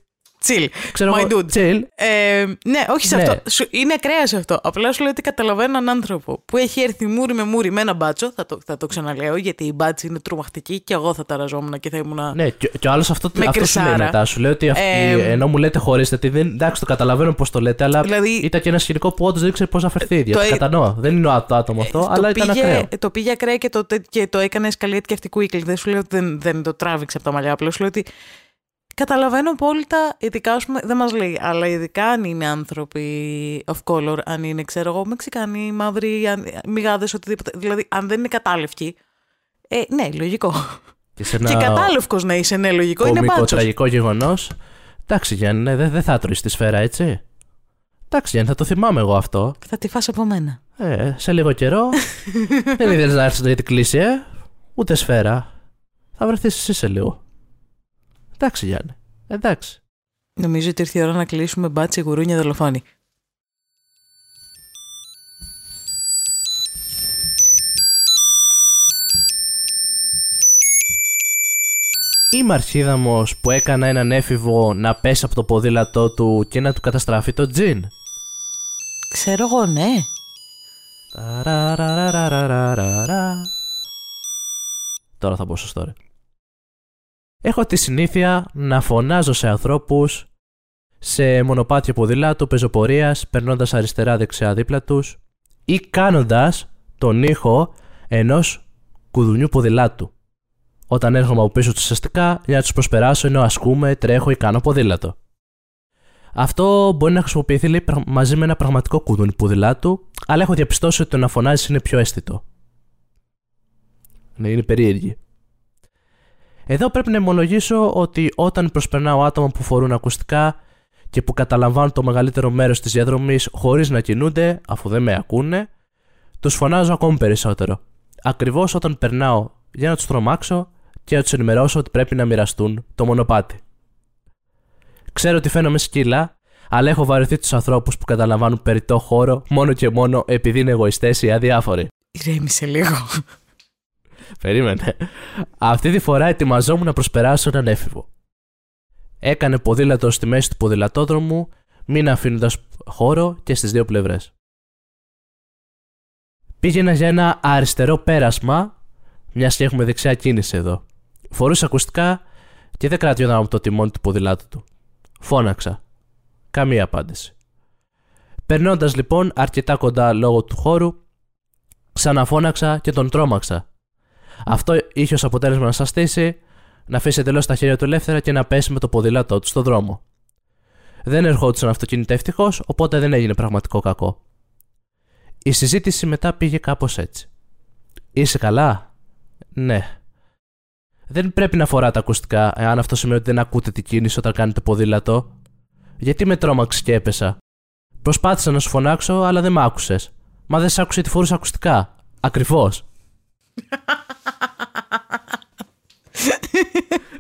Chill. ξέρω My εγώ, dude. chill. Ε, ναι, όχι σε Ναι. αυτό. Σου- είναι ακραία σε αυτό. Απλά σου λέω ότι καταλαβαίνω έναν άνθρωπο που έχει έρθει μούρη με μούρη με ένα μπάτσο. Θα το, θα το ξαναλέω γιατί οι μπάτσοι είναι τρομακτικοί και εγώ θα ταραζόμουν και θα ήμουν. Ναι, και, και ο άλλος αυτό, Με αυτό σου λέει κρυσάρα. μετά. Σου λέει ότι αυτή, Ε, ενώ μου λέτε χωρίστε τη, δεν, εντάξει, το καταλαβαίνω πώς το λέτε, αλλά Δηλαδή- ήταν και ένα σκηνικό που όντως δεν ήξερε πώς να φερθεί. το Γιατί ε- κατανοώ. Δεν είναι ο το άτομο αυτό, το αλλά ήταν πήγε, ακραίο. Το πήγε ακραία και το, τε- και το έκανε σκαλιέτ και αυτή κούικλ. Δεν σου λέω ότι δεν, δεν το τράβηξε από τα μαλλιά. Απλά σου λέω ότι καταλαβαίνω απόλυτα, ειδικά ας πούμε, δεν μας λέει, αλλά ειδικά αν είναι άνθρωποι of color, αν είναι, ξέρω εγώ, Μεξικάνοι, μαύροι, αν- μηγάδες, οτιδήποτε. Δηλαδή, αν δεν είναι κατάλευκοι, ε, ναι, λογικό. Και σε Και ένα κατάλευκος να είσαι, ναι, λογικό, είναι κομικό μπάτσος. τραγικό γεγονός. Εντάξει, Γιάννη, ναι, δεν δεν θα τρώεις τη σφαίρα, έτσι. Εντάξει, Γιάννη, θα το θυμάμαι εγώ αυτό. Θα τη φας από μένα. Ε, σε λίγο καιρό. δεν ήθελε να έρθεις για την κλίση, ε. Ούτε σφαίρα. Θα βρεθείς εσύ σε λίγο. Εντάξει, Γιάννη. Εντάξει. Νομίζω ότι ήρθε η ώρα να κλείσουμε μπάτσι γουρούνια δολοφόνη. Είμαι αρχίδαμος που έκανα έναν έφηβο να πέσει από το ποδήλατό του και να του καταστραφεί το τζιν. Ξέρω εγώ, ναι. Ταραραραραραραρara. Τώρα θα πω στο story. Έχω τη συνήθεια να φωνάζω σε ανθρώπους σε μονοπάτια ποδήλατου, πεζοπορίας, περνώντας αριστερά-δεξιά δίπλα τους ή κάνοντας τον ήχο ενός κουδουνιού ποδηλάτου. Όταν έρχομαι από πίσω τους ουσιαστικά για να τους προσπεράσω ενώ ασκούμε, τρέχω ή κάνω ποδήλατο. Αυτό μπορεί να χρησιμοποιηθεί λέει, πραγ- μαζί με ένα πραγματικό κουδούνι ποδηλάτου, αλλά έχω διαπιστώσει ότι το να φωνάζεις είναι πιο αίσθητο. Ναι, είναι περίεργη. Εδώ πρέπει να ομολογήσω ότι όταν προσπερνάω άτομα που φορούν ακουστικά και που καταλαμβάνουν το μεγαλύτερο μέρος της διαδρομής χωρίς να κινούνται, αφού δεν με ακούνε, τους φωνάζω ακόμη περισσότερο. Ακριβώς όταν περνάω για να τους τρομάξω και να τους ενημερώσω ότι πρέπει να μοιραστούν το μονοπάτι. Ξέρω ότι φαίνομαι σκύλα, αλλά έχω βαρεθεί τους ανθρώπους που καταλαμβάνουν περιττό χώρο μόνο και μόνο επειδή είναι εγωιστές ή αδιάφοροι. Ηρέμησε λίγο. Περίμενε. Αυτή τη φορά ετοιμαζόμουν να προσπεράσω έναν έφηβο. Έκανε ποδήλατο στη μέση του ποδηλατόδρομου, μην αφήνοντας χώρο και στις δύο πλευρές. Πήγαινα για ένα αριστερό πέρασμα, μιας και έχουμε δεξιά κίνηση εδώ. Φορούσε ακουστικά και δεν κρατιόταν από το τιμόνι του ποδηλάτου του. Φώναξα. Καμία απάντηση. Περνώντας λοιπόν αρκετά κοντά λόγω του χώρου, ξαναφώναξα και τον τρόμαξα. Αυτό είχε ως αποτέλεσμα να σας στήσει, να αφήσει εντελώ τα χέρια του ελεύθερα και να πέσει με το ποδήλατό του στο δρόμο. Δεν ερχόντουσαν αυτοκίνητα ευτυχώ, οπότε δεν έγινε πραγματικό κακό. Η συζήτηση μετά πήγε κάπως έτσι. Είσαι καλά; Ναι. Δεν πρέπει να φοράτε ακουστικά, εάν αυτό σημαίνει ότι δεν ακούτε την κίνηση όταν κάνετε ποδήλατο. Γιατί με τρόμαξες και έπεσα. Προσπάθησα να σου φωνάξω, αλλά δεν μ' άκουσες. Μα δεν σ' άκουσε τη φορούσα ακουστικά. Ακριβώς.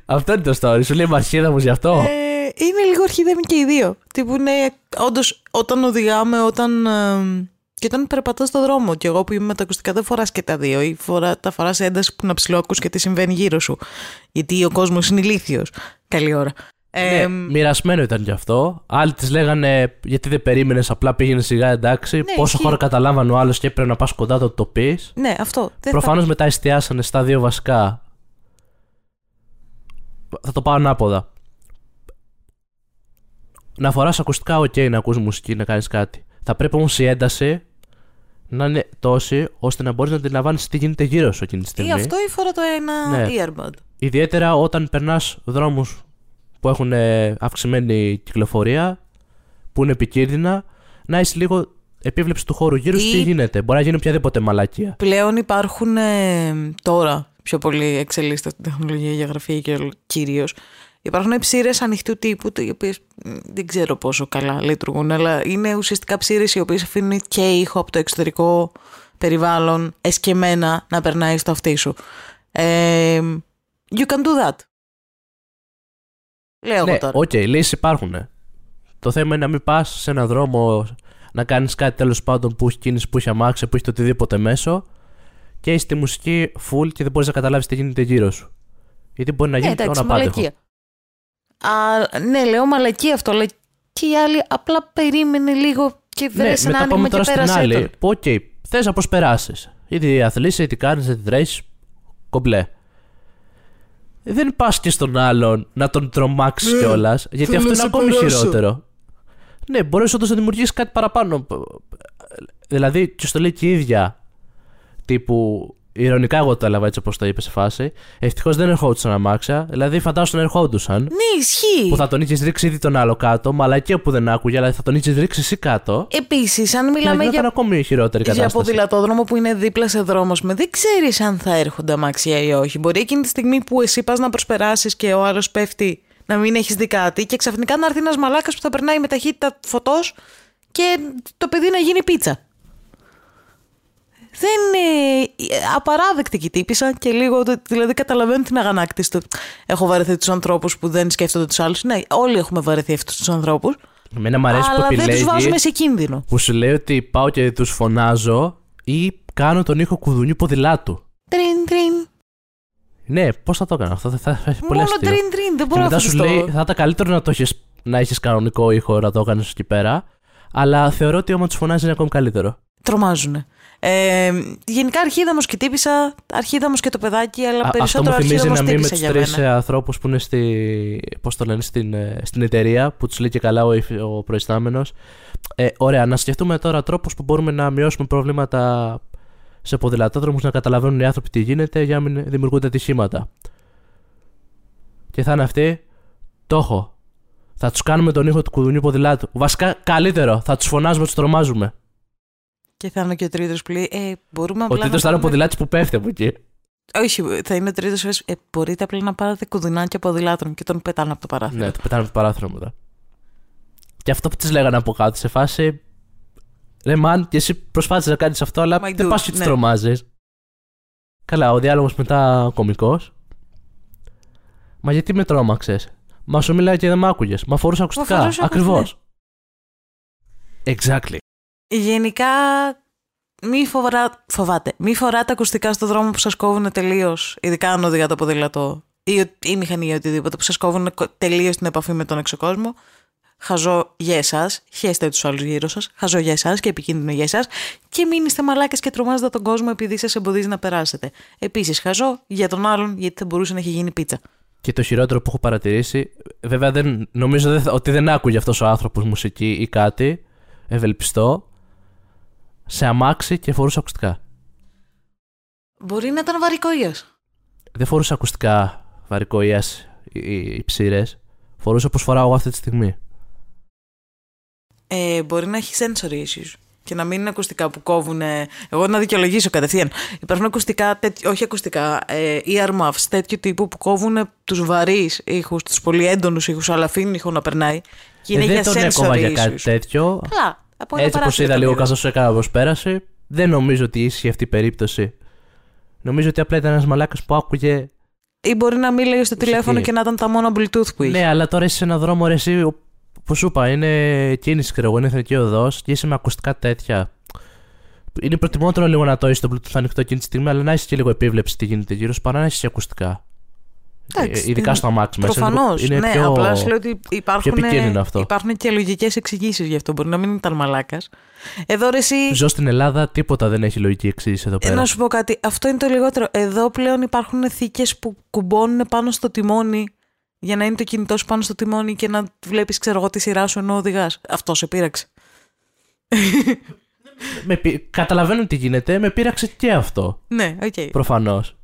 Αυτό είναι το story. Σου λέει μαρχίδα μου γι' αυτό. Ε, είναι λίγο αρχιδέμι και οι δύο. Τι που είναι, όντως, όταν οδηγάμε, όταν. ε, και όταν περπατάς στο δρόμο, και εγώ που είμαι με τα ακουστικά δεν φοράς και τα δύο, ή φορά, τα φοράς σε ένταση που να ψηλοακούς και τι συμβαίνει γύρω σου. Γιατί ο κόσμος είναι ηλίθιος. Καλή ώρα. Ε, ναι, μοιρασμένο ήταν γι' αυτό. Άλλοι τη λέγανε γιατί δεν περίμενες, απλά πήγαινε σιγά εντάξει. Πόσο ισχύει. χώρο καταλάβανε ο άλλος και έπρεπε να πας κοντά το το πει. ναι, αυτό. Δεν Προφανώς μετά εστιάσανε στα δύο βασικά. Θα το πάω ανάποδα. Να φοράς ακουστικά, οκ, να ακούς μουσική, να κάνεις κάτι. Θα πρέπει όμως η ένταση να είναι τόση ώστε να μπορείς να αντιλαμβάνεις τι γίνεται γύρω σου εκείνη τη θα... Ή στιγμή. αυτό ή φόρα το ένα Ναι. earbud. Ιδιαίτερα όταν περνάς δρόμους που έχουν ε, αυξημένη κυκλοφορία, που είναι επικίνδυνα, να έχει λίγο επίβλεψη του χώρου γύρω σου Ή- τι γίνεται. Μπορεί να γίνει οποιαδήποτε μαλακία. Πλέον υπάρχουν ε, τώρα πιο πολύ εξελίσσεται στην τεχνολογία για γραφή και κυρίως. Υπάρχουν ψήρες ανοιχτού τύπου, οι οποίες δεν ξέρω πόσο καλά λειτουργούν, αλλά είναι ουσιαστικά ψήρες οι οποίες αφήνουν και ήχο από το εξωτερικό περιβάλλον εσκεμμένα να περνάει στο αυτί σου. Ε, you can do that. Λέω εγώ Ναι, τώρα. οκ, λύσεις υπάρχουν. Το θέμα είναι να μην πας σε έναν δρόμο να κάνεις κάτι τέλος πάντων που έχει κίνηση, που έχει αμάξια, που έχει το οτιδήποτε μέσο και έχει τη μουσική full και δεν μπορείς να καταλάβεις τι γίνεται γύρω σου. Γιατί μπορεί να Ναι, γίνει εντάξει, το αναπάντεχο. μαλακία. Α, ναι, λέω μαλακία αυτό, αλλά και η άλλη απλά περίμενε λίγο και Ναι, βρες ένα μετά πάμε άνοιγμα και τώρα στην πέρασε άλλη. τον. Που, οκ, θες να προσπεράσεις. Είτε αθλείσαι, είτε κάνεις, είτε τρέχεις. Κομπλέ. Δεν πας και στον άλλον να τον τρομάξεις Ναι, κιόλας, γιατί θέλω αυτό να είναι σε ακόμη περάσω. χειρότερο. Ναι, μπορείς όντως να δημιουργήσεις κάτι παραπάνω. Δηλαδή, και στο λέει και η ίδια. Τύπου. Ηρωνικά, εγώ το έλαβα έτσι όπως το είπες σε φάση. Ευτυχώς δεν ερχόντουσαν αμάξια. Δηλαδή, φαντάσου να ερχόντουσαν. Ναι, ισχύει. Που θα τον είχες ρίξει ήδη τον άλλο κάτω, μαλακία που δεν άκουγε, αλλά θα τον είχες ρίξει εσύ κάτω. Επίσης, αν Και να μιλάμε γινόταν για, ακόμη χειρότερη για κατάσταση. ποδηλατόδρομο που είναι δίπλα σε δρόμος, με δεν ξέρεις αν θα έρχονται αμάξια ή όχι. Μπορεί εκείνη τη στιγμή που εσύ πας να προσπεράσεις και ο άλλος πέφτει να μην έχεις δει κάτι και ξαφνικά να έρθει ένας μαλάκας που θα περνάει με ταχύτητα φωτός και το παιδί να γίνει πίτσα. Δεν είναι απαράδεκτη και τύπησα και λίγο, το- δηλαδή καταλαβαίνω την αγανάκτηση του. Έχω βαρεθεί τους ανθρώπους που δεν σκέφτονται τους άλλους. Ναι, όλοι έχουμε βαρεθεί αυτούς τους ανθρώπους. Εμένα μου αρέσει που Αλλά δεν επιλέγει του βάζουμε σε κίνδυνο. που σου λέει ότι πάω και τους φωνάζω ή κάνω τον ήχο κουδουνιού ποδηλάτου. Τρίν, τρίν. Ναι, πώς θα το έκανα αυτό, θα, θα, θα έχει πολύ Μόνο αστείο. τρίν, τρίν. Δεν Και μπορώ να μετά σου φανταστώ. λέει, θα ήταν καλύτερο να το έχεις, να έχεις κανονικό ήχο να το έκανες εκεί πέρα. Αλλά θεωρώ ότι άμα τους φωνάζεις είναι ακόμη καλύτερο. Τρομάζουνε. Ε, γενικά αρχίδαμος και τύπησα, αρχίδαμος και το παιδάκι, αλλά Α, αυτό περισσότερο μου θυμίζει αρχίδαμος να μην με τύπησα του για τρει μένα. ανθρώπους που είναι στη, πώς το λένε, στην, ε, στην εταιρεία που τους λέει και καλά ο, υφ- ο προϊστάμενος. Ε, ωραία, να σκεφτούμε τώρα τρόπους που μπορούμε να μειώσουμε προβλήματα σε ποδηλατόδρομους, να καταλαβαίνουν οι άνθρωποι τι γίνεται για να μην δημιουργούνται ατυχήματα. Και θα είναι αυτή, το έχω. Θα τους κάνουμε τον ήχο του κουδουνιού ποδηλάτου. Βασικά καλύτερο, θα τους φωνάζουμε, τους τρομάζουμε. Και θα είναι και ο τρίτος που λέει, ε, μπορούμε Ο απλά τρίτος να θα είναι ο πάρουμε- ποδηλάτης που πέφτει από εκεί. Όχι, θα είναι ο τρίτος που λέει, ε, μπορείτε απλά να πάρετε κουδουνάκια ποδηλάτων και τον πετάνε από το παράθυρο. Ναι, το πετάνε από το παράθυρο μετά. Και αυτό που της λέγανε από κάτω σε φάση. Ρε μαν, και εσύ προσπάθησες να κάνεις αυτό, αλλά My δεν dude, πας και τους ναι. τρομάζεις. Καλά, ο διάλογος μετά κωμικός. Μα γιατί με τρόμαξες; Μα σου μιλάει και δεν μ' άκουγες. Μα φορούσα ακουστικά. φορούσα Ακριβώς. ακουστικά. Exactly. Γενικά, μη φοβρά... φοβάτε. Μη φοράτε ακουστικά στο δρόμο που σας κόβουν τελείως, ειδικά αν οδηγά το ποδήλατο ή, ο- ή μηχανή ή οτιδήποτε, που σας κόβουν τελείως την επαφή με τον εξωκόσμο. Χαζό για εσάς, χέστε τους άλλους γύρω σας. Χαζό για εσάς και επικίνδυνο για εσάς. Και μην είστε μαλάκες και τρομάζετε τον κόσμο επειδή σας εμποδίζει να περάσετε. Επίσης, χαζό για τον άλλον γιατί θα μπορούσε να έχει γίνει πίτσα. Και το χειρότερο που έχω παρατηρήσει, βέβαια δεν, νομίζω δεν, θα- ότι δεν άκουγε αυτός ο άνθρωπος μουσική ή κάτι. Ευελπιστώ. Σε αμάξι και φορούσε ακουστικά. Μπορεί να ήταν βαρικόγεια. Δεν φορούσε ακουστικά βαρικοία υψηρέ, φορούσε όπως φοράω εγώ αυτή τη στιγμή. Ε, μπορεί να έχει sensory issues και να μην είναι ακουστικά που κόβουν. Εγώ να δικαιολογήσω κατευθείαν. Υπάρχουν ακουστικά, τέτοι, όχι ακουστικά, ε, earmuffs τέτοιου τύπου που κόβουν τους βαρύς ήχους, τους πολύ έντονους ήχους, αλλά αφήνουν ήχο να περνάει. Και είναι Ε, για δεν τον έκοβα sensory για κάτι issues. τέτοιο. Καλά. Από ένα Έτσι όπω παράθυρο είδα το λίγο είδα. καθώ έκανα πώ πέρασε, δεν νομίζω ότι ίσχυε αυτή η περίπτωση. Νομίζω ότι απλά ήταν ένας μαλάκας που άκουγε. Ή μπορεί να μην λέει στο Μουσική. τηλέφωνο και να ήταν τα μόνα Bluetooth που είχε. Ναι, αλλά τώρα είσαι σε ένα δρόμο ρε, εσύ, ο- που σου είπα, είναι κίνηση, ξέρω εγώ, είναι εθνική οδό και είσαι με ακουστικά τέτοια. Είναι προτιμότερο λίγο να το έχει το Bluetooth ανοιχτό εκείνη τη στιγμή, αλλά να έχεις και λίγο επίβλεψη τι γίνεται γύρω σου παρά να έχεις και ακουστικά. Εντάξει, Ε, ειδικά τι- στο αμάξι μέσα. Προφανώς. Είναι ναι, πιο... απλά σου λέω ότι υπάρχουν, πιο επικίνδυνο αυτό. υπάρχουν και λογικές εξηγήσεις γι' αυτό. Μπορεί να μην ήταν μαλάκας. Εδώ ρε, εσύ. Ζω στην Ελλάδα, τίποτα δεν έχει λογική εξήγηση εδώ Ε, πέρα. να σου πω κάτι. Αυτό είναι το λιγότερο. Εδώ πλέον υπάρχουν θήκες που κουμπώνουν πάνω στο τιμόνι για να είναι το κινητό σου πάνω στο τιμόνι και να βλέπεις, ξέρω εγώ, τη σειρά σου ενώ οδηγάς. Αυτό σε πείραξε. Με πει- Καταλαβαίνω τι γίνεται, με πείραξε και αυτό. Ναι, οκ. Προφανώς.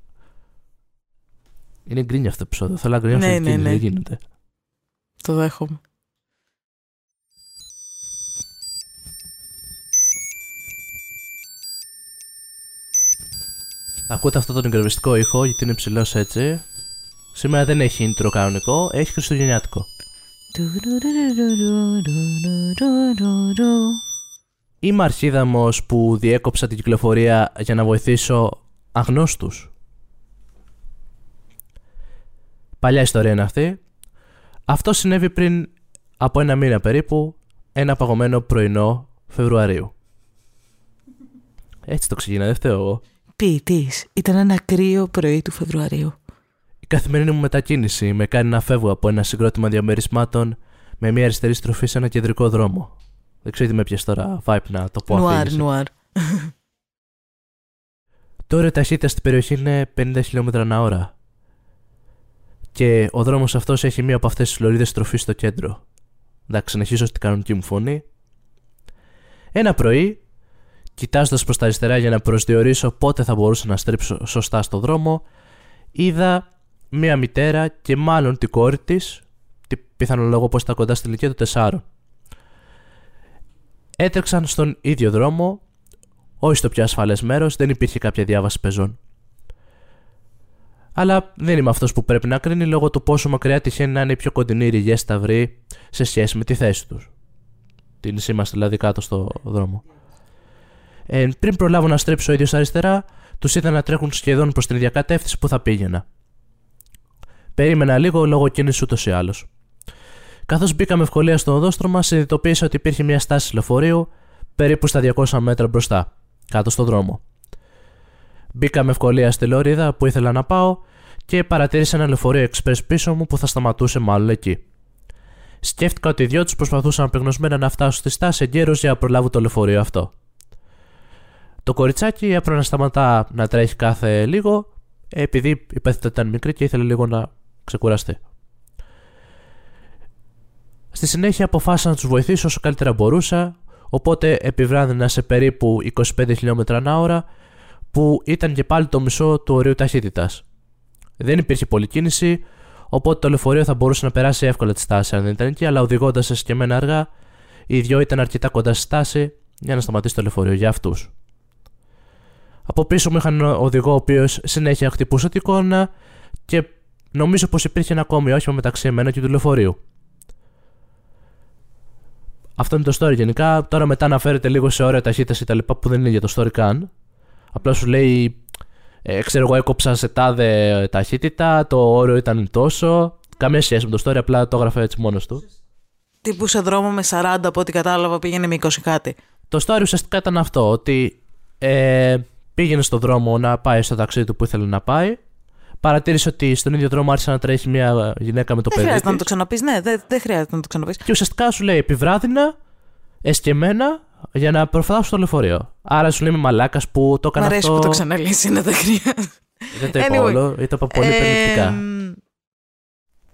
Είναι γκρίνια αυτό το επεισόδιο. Θέλω να γκρίνια Ναι, αυτή τη ναι, κίνηση, ναι. δεν γίνεται. Το δέχομαι. Ακούτε αυτό τον εγκροβιστικό ήχο γιατί είναι ψηλός έτσι. Σήμερα δεν έχει intro κανονικό, έχει χριστουγεννιάτικο. Είμαι αρχίδαμος που διέκοψα την κυκλοφορία για να βοηθήσω αγνώστους. Παλιά ιστορία είναι αυτή. Αυτό συνέβη πριν από ένα μήνα περίπου, ένα παγωμένο πρωινό Φεβρουαρίου. Έτσι το ξεκινά, δεν φταίω εγώ. Ποιητής. Ήταν ένα κρύο πρωί του Φεβρουαρίου. Η καθημερινή μου μετακίνηση με κάνει να φεύγω από ένα συγκρότημα διαμερισμάτων με μια αριστερή στροφή σε ένα κεντρικό δρόμο. Δεν ξέρω τι με πιες τώρα vibe να το πω Νουάρ, αφήγηση. νουάρ. Το όριο ταχύτητα στην περιοχή είναι 50 χιλιόμετρα ανά ώρα. Και ο δρόμος αυτός έχει μία από αυτές τις λωρίδες στροφής στο κέντρο. Εντάξει, συνεχίζω στην κανονική μου φωνή. Ένα πρωί, κοιτάζοντας προς τα αριστερά για να προσδιορίσω πότε θα μπορούσα να στρίψω σωστά στο δρόμο, είδα μία μητέρα και μάλλον την κόρη της, πιθανόν λόγω πως ήταν κοντά στην ηλικία των 4. Έτρεξαν στον ίδιο δρόμο όχι στο πιο ασφαλές μέρος, δεν υπήρχε κάποια διάβαση πεζών. Αλλά δεν είμαι αυτός που πρέπει να κρίνει λόγω του πόσο μακριά τυχαίνει να είναι οι πιο κοντινοί ρηγές σταυροί σε σχέση με τη θέση τους. Την είμαστε δηλαδή κάτω στο δρόμο. Ε, πριν προλάβω να στρέψω ο ίδιος αριστερά, τους είδα να τρέχουν σχεδόν προς την ίδια κατεύθυνση που θα πήγαινα. Περίμενα λίγο λόγω κίνησης ούτως ή άλλως. Καθώς μπήκα με ευκολία στο οδόστρωμα, συνειδητοποίησα ότι υπήρχε μια στάση λεωφορείου περίπου στα 200 μέτρα μπροστά, κάτω στο δρόμο. Μπήκα με ευκολία στη λωρίδα που ήθελα να πάω και παρατήρησα ένα λεωφορείο express πίσω μου που θα σταματούσε μάλλον εκεί. Σκέφτηκα ότι οι δυο τους προσπαθούσαν απεγνωσμένα να φτάσουν στη στάση εγκαίρως για να προλάβουν το λεωφορείο αυτό. Το κοριτσάκι έπρεπε να σταματά να τρέχει κάθε λίγο, επειδή υπέθετα ήταν μικρή και ήθελε λίγο να ξεκουραστεί. Στη συνέχεια αποφάσισα να τους βοηθήσω όσο καλύτερα μπορούσα, οπότε επιβράδυνα σε περίπου 25 χιλιόμετρα ανά ώρα, που ήταν και πάλι το μισό του ορίου ταχύτητας. Δεν υπήρχε πολλή κίνηση, οπότε το λεωφορείο θα μπορούσε να περάσει εύκολα τη στάση αν δεν ήταν εκεί, αλλά οδηγώντας εσκεμμένα αργά, οι δυο ήταν αρκετά κοντά στη στάση για να σταματήσει το λεωφορείο για αυτούς. Από πίσω μου είχαν οδηγό ο οποίος συνέχεια χτυπούσε την εικόνα και νομίζω πως υπήρχε ένα ακόμη όχημα μεταξύ εμένα και του λεωφορείου. Αυτό είναι το story γενικά. Τώρα μετά αναφέρεται λίγο σε όρια ταχύτητα ή τα λοιπά που δεν είναι για το story καν. Απλά σου λέει, ε, ξέρω εγώ, έκοψα σε τάδε ταχύτητα, το όριο ήταν τόσο. Καμία σχέση με το story, απλά το έγραφε έτσι μόνος του. Τύπου σε δρόμο με 40 από ό,τι κατάλαβα πήγαινε με 20 κάτι. Το story ουσιαστικά ήταν αυτό, ότι ε, πήγαινε στο δρόμο να πάει στο ταξίδι του που ήθελε να πάει. Παρατήρησε ότι στον ίδιο δρόμο άρχισε να τρέχει μια γυναίκα με το Δεν παιδί. χρειάζεται να της. το ξαναπείς. Ναι, δεν, δεν χρειάζεται να το ξαναπείς. Και ουσιαστικά σου λέει επιβράδινα, εσκεμμένα, για να προφθάσω στο λεωφορείο. Άρα σου λέει με μαλάκας που το Μ' έκανε αρέσει αυτό. που το ξαναλύσεις, είναι δεν χρειάζεται. Δεν το είπα Anyway. όλο, το είπα πολύ Ε, περιληπτικά.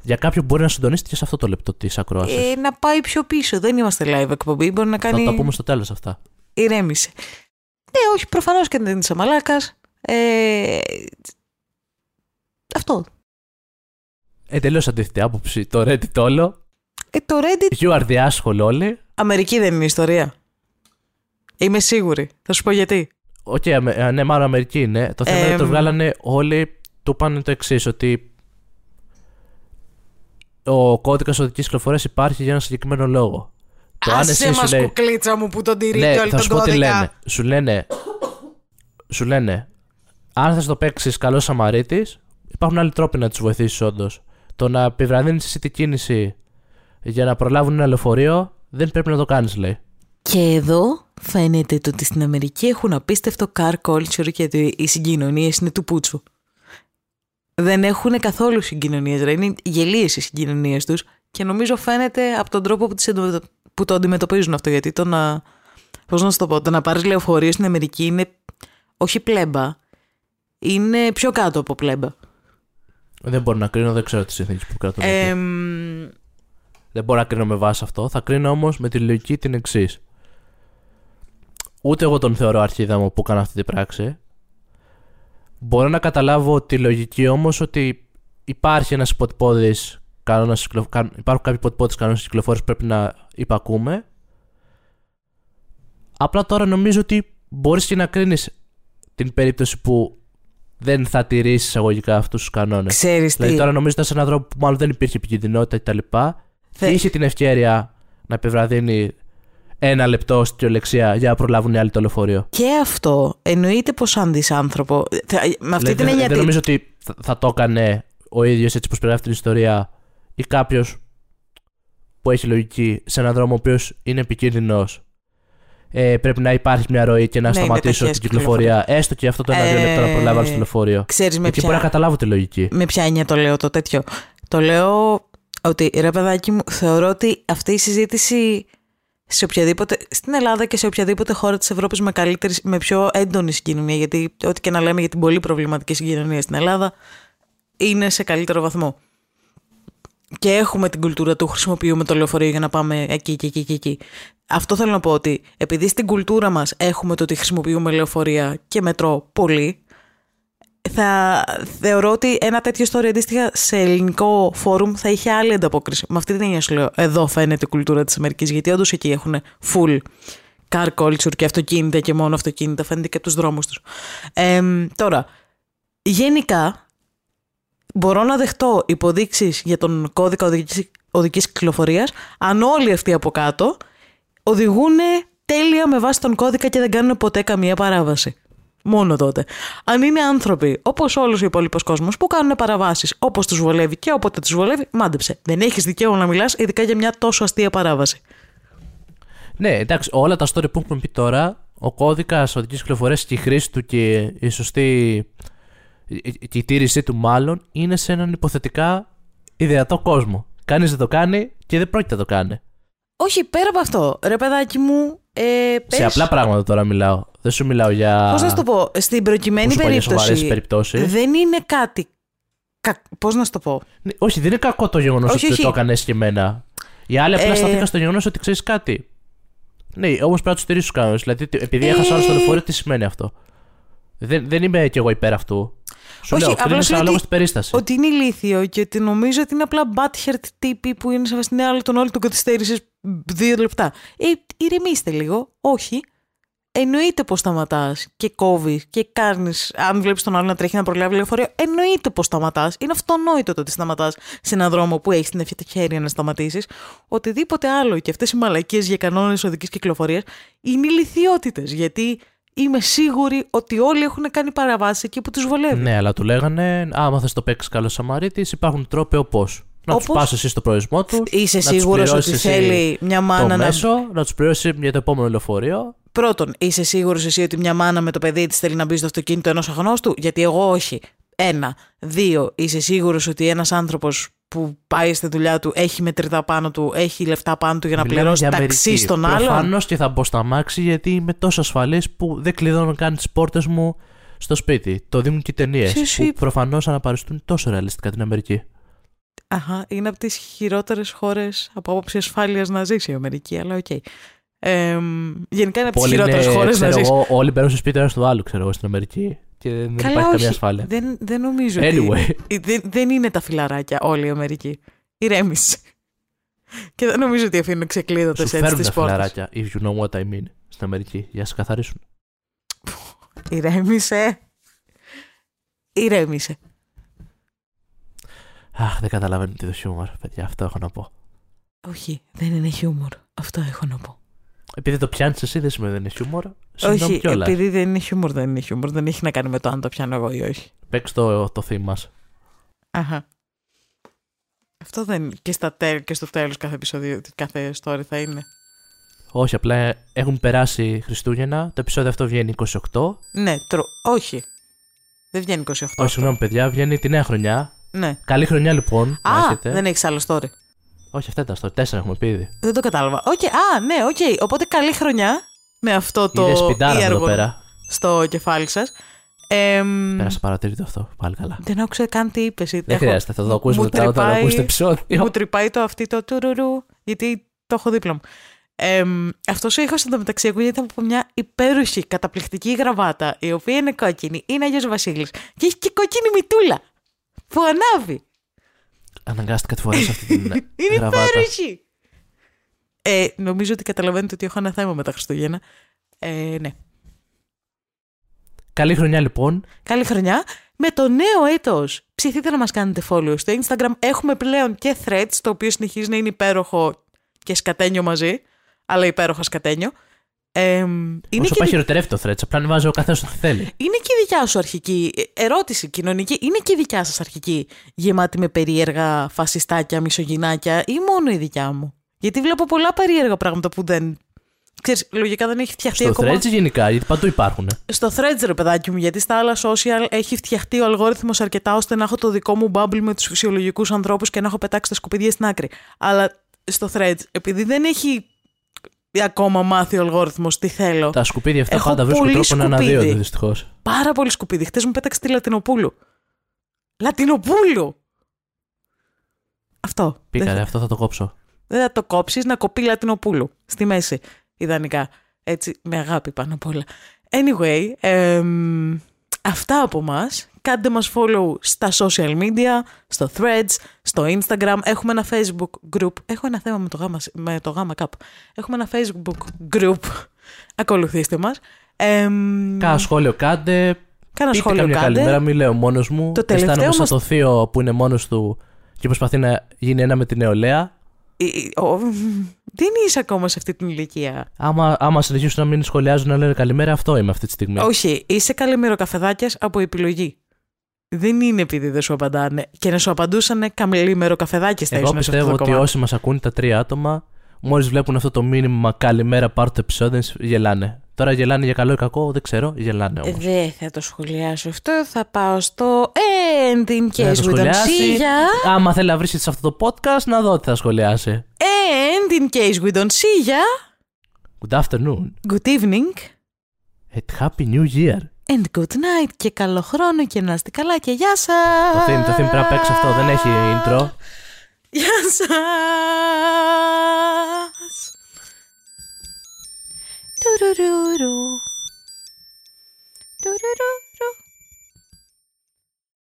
Για κάποιον που μπορεί να συντονίσει και σε αυτό το λεπτό της ακρόασης. ε, να πάει πιο πίσω. Δεν είμαστε live εκπομπή. Μπορεί να Θα κάνει. τα πούμε στο τέλος αυτά. Ηρέμησε. Ναι, όχι, προφανώς και δεν είσαι μαλάκας. Ε, αυτό. Εντελώς αντίθετη άποψη. Το Reddit όλο. Ε, το Reddit. You are the asshole όλοι. Αμερική δεν είναι η ιστορία. Είμαι σίγουρη. Θα σου πω γιατί. OK, okay, ναι, μάλλον Αμερική είναι. Το θέμα είναι ότι το βγάλανε όλοι. Του πάνε το εξής, ότι ο κώδικας οδικής κυκλοφορίας υπάρχει για ένα συγκεκριμένο λόγο. Το αν εσύ μας λέει... κουκλίτσα μου που τον τηρείτε ναι, όλοι θα τον σου πω τι λένε. Σου λένε, σου λένε, αν θα το παίξεις καλό Σαμαρίτης, υπάρχουν άλλοι τρόποι να τους βοηθήσεις όντως. Το να επιβραδύνεις εσύ την κίνηση για να προλάβουν ένα λεωφορείο δεν πρέπει να το κάνεις, λέει. Και εδώ φαίνεται ότι στην Αμερική έχουν απίστευτο car culture και ότι οι συγκοινωνίες είναι του πούτσου. Δεν έχουν καθόλου συγκοινωνίες, είναι γελίες οι συγκοινωνίες τους και νομίζω φαίνεται από τον τρόπο που, τις που το αντιμετωπίζουν αυτό. Γιατί το να. Πώς να σου το πω, το να πάρεις λεωφορείο στην Αμερική είναι όχι πλέμπα, είναι πιο κάτω από πλέμπα. Δεν μπορώ να κρίνω, δεν ξέρω τις συνθήκες που κρατούν. Ε, δεν μπορώ να κρίνω με βάση αυτό. Θα κρίνω όμως με τη λογική την εξής. Ούτε εγώ τον θεωρώ αρχίδα μου που έκανε αυτή την πράξη. Μπορώ να καταλάβω τη λογική όμως ότι υπάρχει ένας υποτυπώδη κανόνας. Υπάρχουν κάποιοι υποτυπώδει κανόνες κυκλοφορίας που πρέπει να υπακούμε. Απλά τώρα νομίζω ότι μπορείς και να κρίνεις την περίπτωση που δεν θα τηρήσεις εισαγωγικά αυτούς τους κανόνες. Ξέρεις Δηλαδή τώρα νομίζω ότι σε έναν τρόπο που μάλλον δεν υπήρχε επικίνδυνοτητα κτλ. Θε... Είχε την ευκαιρία να επιβραδύνει ένα λεπτό στην κυριολεξία για να προλάβουν οι άλλοι το λεωφορείο. Και αυτό εννοείται πως αν δεις άνθρωπο. Με αυτή την έννοια. Δεν νομίζω ότι θα το έκανε ο ίδιος έτσι όπω περιγράφει την ιστορία ή κάποιος που έχει λογική σε έναν δρόμο ο οποίος είναι επικίνδυνος. Ε, πρέπει να υπάρχει μια ροή και να ναι, σταματήσω την κυκλοφορία. Έστω και αυτό το ένα δύο λεπτά να προλάβω στο λεωφορείο. Ξέρεις με ποια... μπορεί να καταλάβω τη λογική. Με ποια έννοια το λέω το τέτοιο. Το λέω ότι ρε παιδάκι μου, θεωρώ ότι αυτή η συζήτηση σε οποιαδήποτε, στην Ελλάδα και σε οποιαδήποτε χώρα της Ευρώπης με, καλύτερη, με πιο έντονη συγκοινωνία, γιατί ό,τι και να λέμε για την πολύ προβληματική συγκοινωνία στην Ελλάδα, είναι σε καλύτερο βαθμό. Και έχουμε την κουλτούρα του χρησιμοποιούμε το λεωφορείο για να πάμε εκεί και εκεί και εκεί. Αυτό θέλω να πω ότι επειδή στην κουλτούρα μας έχουμε το ότι χρησιμοποιούμε λεωφορεία και μετρό πολύ, θα θεωρώ ότι ένα τέτοιο story αντίστοιχα σε ελληνικό φόρουμ θα είχε άλλη ανταπόκριση. Με αυτή την έννοια σου λέω, εδώ φαίνεται η κουλτούρα της Αμερικής, γιατί όντως εκεί έχουν full car culture και αυτοκίνητα και μόνο αυτοκίνητα, φαίνεται και από τους δρόμους τους. Ε, τώρα, γενικά, μπορώ να δεχτώ υποδείξεις για τον κώδικα οδικής κυκλοφορίας, αν όλοι αυτοί από κάτω οδηγούν τέλεια με βάση τον κώδικα και δεν κάνουν ποτέ καμία παράβαση. Μόνο τότε. Αν είναι άνθρωποι όπως όλος ο υπόλοιπος κόσμος που κάνουν παραβάσεις όπως τους βολεύει και όποτε τους βολεύει, μάντεψε. Δεν έχεις δικαίωμα να μιλάς, ειδικά για μια τόσο αστεία παράβαση. Ναι, εντάξει, όλα τα story που έχουμε πει τώρα, ο κώδικας οδικής κυκλοφορίας και η χρήση του και η σωστή. και η τήρησή του μάλλον είναι σε έναν υποθετικά ιδεατό κόσμο. Κανείς δεν το κάνει και δεν πρόκειται να το κάνει. Όχι, πέρα από αυτό. Ρε παιδάκι μου. Ε, πες... Σε απλά πράγματα τώρα μιλάω. Δεν σου μιλάω για. Πώς να σου το πω. Στην προκειμένη περίπτωση. περιπτώσεις. Δεν είναι κάτι. Κα... Πώς να σου το πω; Ναι, όχι, δεν είναι κακό το γεγονός ότι όχι. το έκανες και εμένα. Οι άλλοι απλά ε... σταθήκαν στο γεγονός ότι ξέρεις κάτι. Ναι, όμως πρέπει να τους στηρίσει τους κανόνες. Δηλαδή, επειδή ε... έχασα άλλο στο λεωφορείο, τι σημαίνει αυτό; Δεν, δεν είμαι κι εγώ υπέρ αυτού. Σου Όχι, λέω, κρίνεις ανάλογα στην περίστασης. Ότι είναι ηλίθιο και ότι νομίζω ότι είναι απλά butthurt τύποι που είναι σε στην άλλη τον όλη του καθυστέρησης δύο λεπτά. Ε, ηρεμήστε λίγο. Όχι. Εννοείται πως σταματάς και κόβεις και κάνεις. Αν βλέπεις τον άλλο να τρέχει να προλάβει λεωφορείο, εννοείται πως σταματάς. Είναι αυτονόητο το ότι σταματάς σε έναν δρόμο που έχεις την ευχαίρεια να σταματήσεις. Οτιδήποτε άλλο και αυτές οι μαλακίε για κανόνες οδικής κυκλοφορίας είναι ηλικιότητες. Γιατί είμαι σίγουρη ότι όλοι έχουν κάνει παραβάσει εκεί που τους βολεύει. Ναι, αλλά του λέγανε, άμα θες το παίξεις καλό Σαμαρίτης, υπάρχουν τρόποι όπως. Να Όπως... του πας εσύ στο προορισμό τους. Είσαι σίγουρος ότι θέλει μια μάνα το να. Μέσο, να τους πληρώσεις για το επόμενο λεωφορείο. Πρώτον, είσαι σίγουρος εσύ ότι μια μάνα με το παιδί της θέλει να μπει στο αυτοκίνητο ενός αγνώστου, γιατί εγώ όχι. Ένα. Δύο, είσαι σίγουρος ότι ένας άνθρωπος που πάει στη δουλειά του έχει μετρητά πάνω του, έχει λεφτά πάνω του για να Μιλάμε πληρώσει για ταξί στον άλλο. Προφανώς και θα μπω στ' αμάξι γιατί είμαι τόσο ασφαλής που δεν κλειδώνω καν τις πόρτες μου στο σπίτι. Το δίνουν και οι ταινίες. Που προφανώς αναπαριστούν τόσο ρεαλιστικά την Αμερική. Αχα, είναι από τις χειρότερες χώρες από άποψη ασφάλειας να ζήσει η Αμερική, αλλά OK. Okay. Ε, γενικά είναι από τις χειρότερες χώρες να ζήσει. όλοι μπαίνουν στο σπίτι ένας του άλλου, ξέρω εγώ, στην Αμερική. Και δεν Καλά, υπάρχει όχι. καμία ασφάλεια. Δεν, δεν νομίζω Anyway. ότι. Δεν, δεν είναι τα φιλαράκια όλη η Αμερική. Ηρέμησε. Και δεν νομίζω ότι αφήνουν ξεκλείδωτες Σου έτσι φέρνουν τις τα πόρτες. φιλαράκια, if you know what I mean, στην Αμερική, για να σε καθαρίσουν. Ηρέμησε. Ηρέμησε. Αχ, δεν καταλαβαίνω τι το χιούμορ, παιδιά, αυτό έχω να πω. Όχι, δεν είναι χιούμορ. Αυτό έχω να πω. Επειδή το πιάνεις εσύ, δεν σημαίνει ότι είναι χιούμορ. Συγγνώμη όχι, κιόλας. επειδή δεν είναι χιούμορ, δεν είναι χιούμορ. Δεν έχει να κάνει με το αν το πιάνω εγώ ή όχι. Παίξ το, το theme μας. Αχα. Αυτό δεν και, στα τέλ, και στο τέλος κάθε επεισόδιο, κάθε story θα είναι. Όχι, απλά έχουν περάσει Χριστούγεννα. Το επεισόδιο αυτό βγαίνει 28. Ναι, τρο... όχι. Δεν βγαίνει 28. Όχι, συγγνώμη, παιδιά, βγαίνει τη νέα χρονιά. Ναι. Καλή χρονιά λοιπόν. να Α, έχετε. δεν έχεις άλλο story. Όχι, αυτά ήταν στο 4 έχουμε πει ήδη. Δεν το κατάλαβα. Οκ, α, ναι, οκ. Οπότε καλή χρονιά με αυτό το Είναι σπιντάρα εδώ ήεργο πέρα. στο κεφάλι σας. Εμ, Πέρασα παρατηρητό αυτό. Πάλι καλά. δεν άκουσα καν τι είπες. Δεν χρειάζεται, θα το ακούσουμε μου μετά όταν τρυπάει- ακούσετε το επεισόδιο. Μου τρυπάει το αυτή το τουρουρου, γιατί το έχω δίπλα μου. Εμ, αυτός ο ήχος εντωμεταξύ ακούγεται από μια υπέροχη καταπληκτική γραβάτα, η οποία είναι κόκκινη, είναι Αγιος Βασίλης και έχει και κόκκινη μητούλα που ανάβει. Αναγκάστηκα τη φορά σε αυτή την Είναι γραβάτα. υπέροχη. Ε, νομίζω ότι καταλαβαίνετε ότι έχω ένα θέμα με τα Χριστούγεννα. Ε, ναι. Καλή χρονιά λοιπόν. Καλή χρονιά. Με το νέο έτος ψηθείτε να μας κάνετε follow στο Instagram. Έχουμε πλέον και threads, το οποίο συνεχίζει να είναι υπέροχο και σκατένιο μαζί, αλλά υπέροχα σκατένιο. Ε, είναι, Όσο και, πάει δι- χειροτερεύει το threads, απλά ανεβάζει ο καθένα ό,τι θέλει. είναι και η δικιά σου αρχική ε, ερώτηση κοινωνική. Είναι και η δικιά σας αρχική γεμάτη με περίεργα φασιστάκια, μισογυνάκια ή μόνο η δικιά μου; Γιατί βλέπω πολλά περίεργα πράγματα που δεν... Ξέρεις, λογικά δεν έχει φτιαχτεί Στο ακόμα. threads γενικά, γιατί παντού υπάρχουν. Στο Threads, ρε παιδάκι μου, γιατί στα άλλα social έχει φτιαχτεί ο αλγόριθμος αρκετά ώστε να έχω το δικό μου bubble με τους φυσιολογικούς ανθρώπους και να έχω πετάξει τα σκουπίδια στην άκρη. Αλλά στο Threads, επειδή δεν έχει ακόμα μάθει ο αλγόριθμος τι θέλω. Τα σκουπίδια αυτά Έχω πάντα βρίσκουν πολύ τρόπο να σκουπίδι. αναδύονται δυστυχώς. Πάρα πολύ σκουπίδι. Χθε μου πέταξε τη Λατινοπούλου. Λατινοπούλου! Αυτό. Πήκαρε, Δεν, αυτό θα το κόψω. δεν θα το κόψεις να κοπεί Λατινοπούλου. Στη μέση. Ιδανικά. Έτσι, με αγάπη πάνω απ' όλα. Anyway, εμ, αυτά από μας. Κάντε μας follow στα social media, στο Threads, στο Instagram. Έχουμε ένα Facebook group. Έχω ένα θέμα με το γάμα, με το γάμα κάπου. Έχουμε ένα Facebook group. Ακολουθήστε μας. Εμ, Κάνα σχόλιο κάντε. κάνα Πείτε σχόλιο καμιά κάντε. καλημέρα, μην λέω μόνος μου. Το τελευταίο Αισθάνομαι σαν μας- το θείο που είναι μόνος του και προσπαθεί να γίνει ένα με την νεολαία. Ε, ε, ο- Δεν είσαι ακόμα σε αυτή την ηλικία. Άμα, άμα συνεχίσουν να μην σχολιάζουν να λένε καλημέρα, αυτό είμαι αυτή τη στιγμή. Όχι, είσαι καλημεροκαφεδάκιας από επιλογή. Δεν είναι επειδή δεν σου απαντάνε. Και να σου απαντούσαν καλημεροκαφεδάκια θα Εγώ ήσουν σε αυτό πιστεύω το ότι κομμάτι. όσοι μας ακούνε τα τρία άτομα, μόλις βλέπουν αυτό το μήνυμα καλημέρα, πάρ το επεισόδιο, γελάνε. Τώρα γελάνε για καλό ή κακό, δεν ξέρω, γελάνε όμως. Δεν θα το σχολιάσω αυτό. Θα πάω στο And in Δεν θα case το we don't σχολιάσει. see ya. Άμα θέλει να βρίσκεται σε αυτό το podcast, να δω τι θα σχολιάσει. And in case we don't see ya. Good afternoon Good evening. and happy new year and good night και καλό χρόνο και να είστε καλά και γεια σας. Το theme, το theme πρέπει να παίξω αυτό, δεν έχει intro. Γεια σας. Τουρουρουρου.